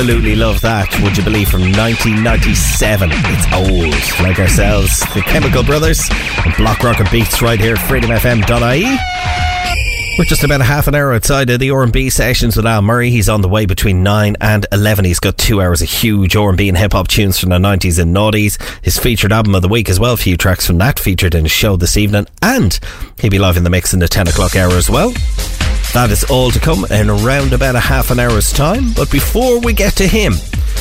Absolutely love that. Would you believe from 1997? It's old, like ourselves. The Chemical Brothers and Block Rockin' Beats right here at freedomfm.ie. We're just about a half an hour outside of the R&B sessions with Al Murray. He's on the way between 9 and 11. He's got two hours of huge R&B and hip-hop tunes from the 90s and noughties. His featured album of the week as well. A few tracks from that featured in his show this evening. And he'll be live in the mix in the 10 o'clock hour as well. That is all to come in around about a half an hour's time. But before we get to him,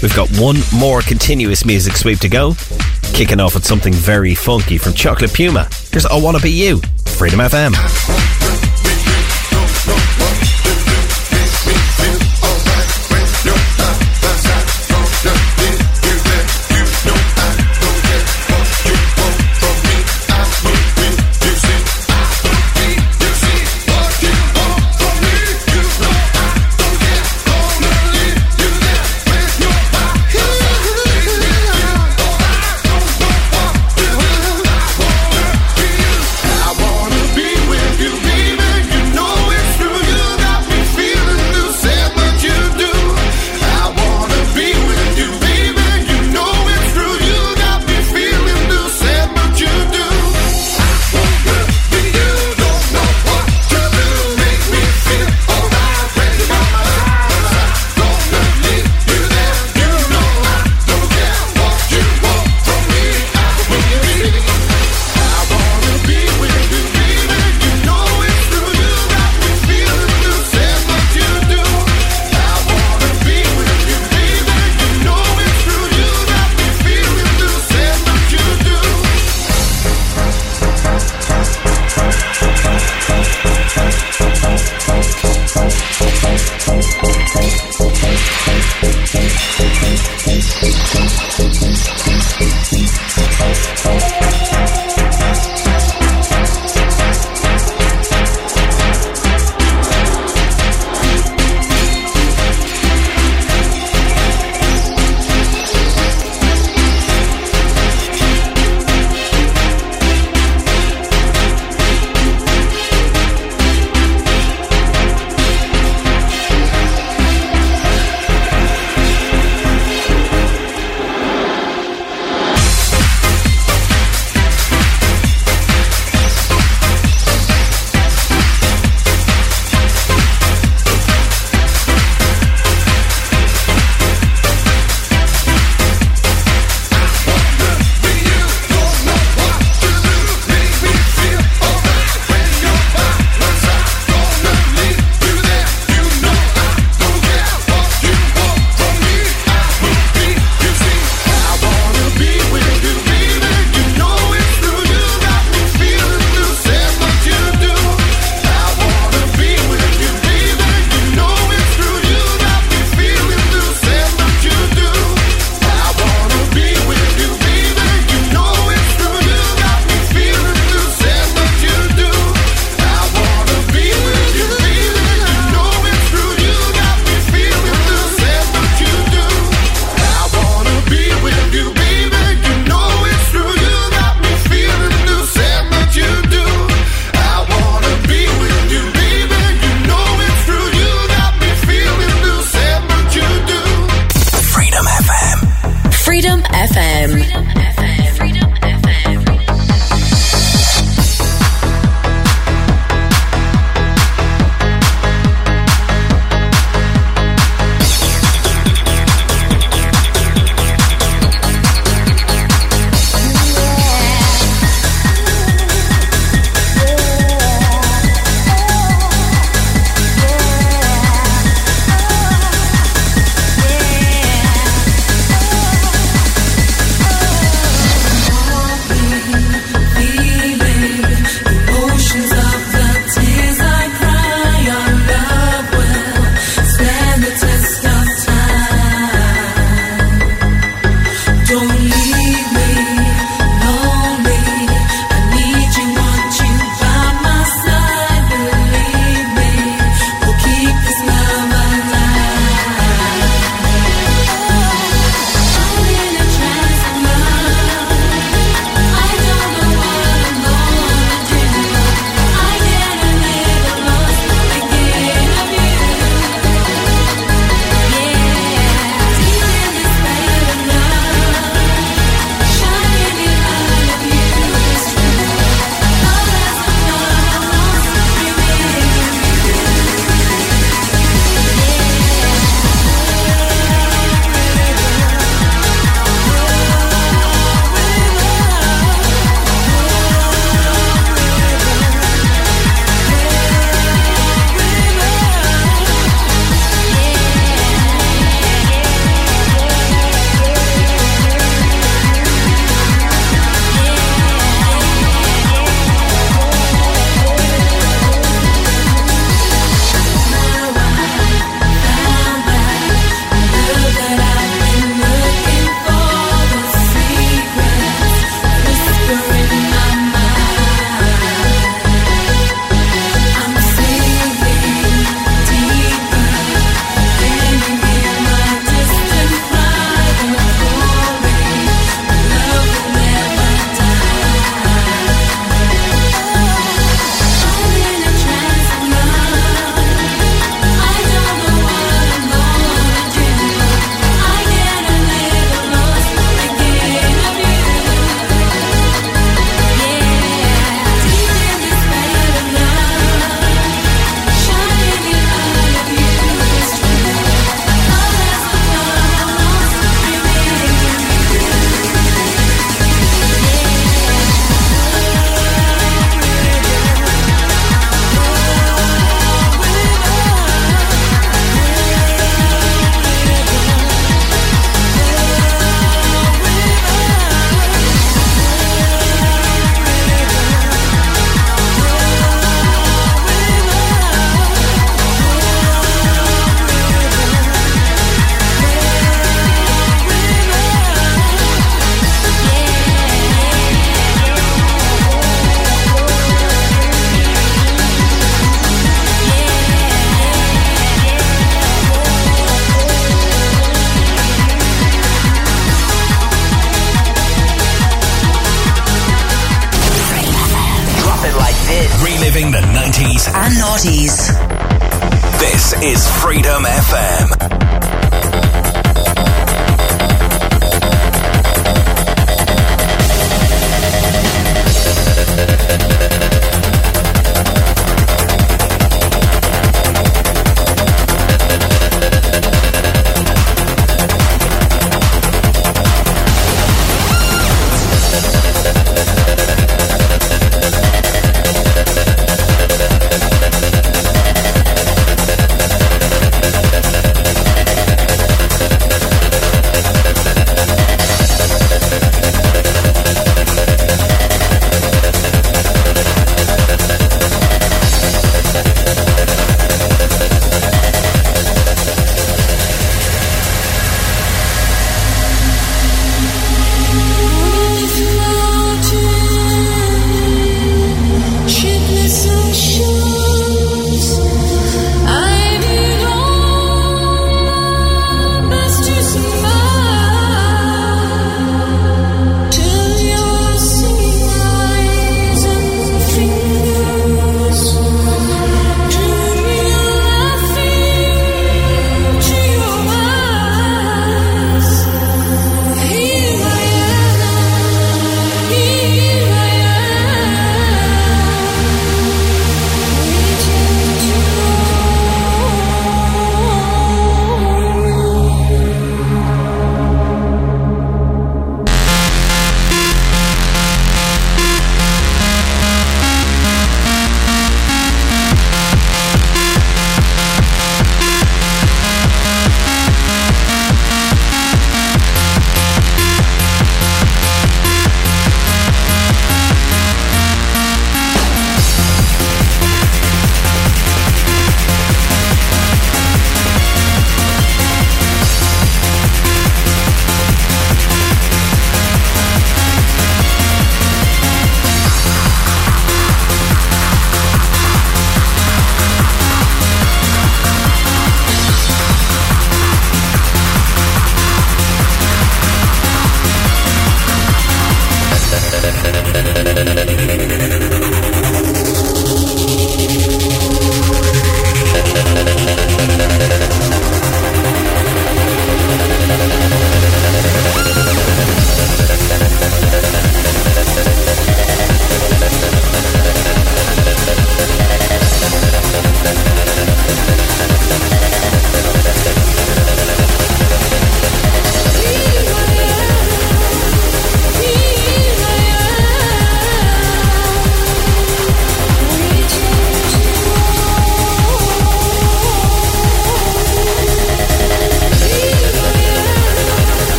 we've got one more continuous music sweep to go. Kicking off with something very funky from Chocolate Puma. Here's I Wanna Be You, Freedom FM.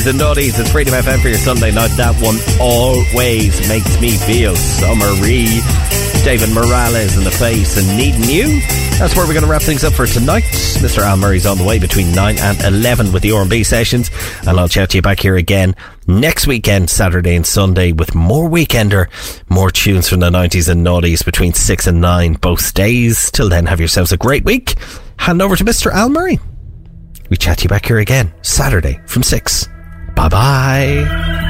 80s and noughties. It's Freedom FM for your Sunday night. That one always makes me feel summery. David Morales in the face and needing you. That's where we're going to wrap things up for tonight. Mr. Al Murray's on the way between 9 and 11 with the R&B sessions. And I'll chat to you back here again next weekend, Saturday and Sunday, with more Weekender, more tunes from the 90s and noughties between 6 and 9 both days. Till then, have yourselves a great week. Hand over to Mr. Al Murray. We chat you back here again Saturday from 6. Bye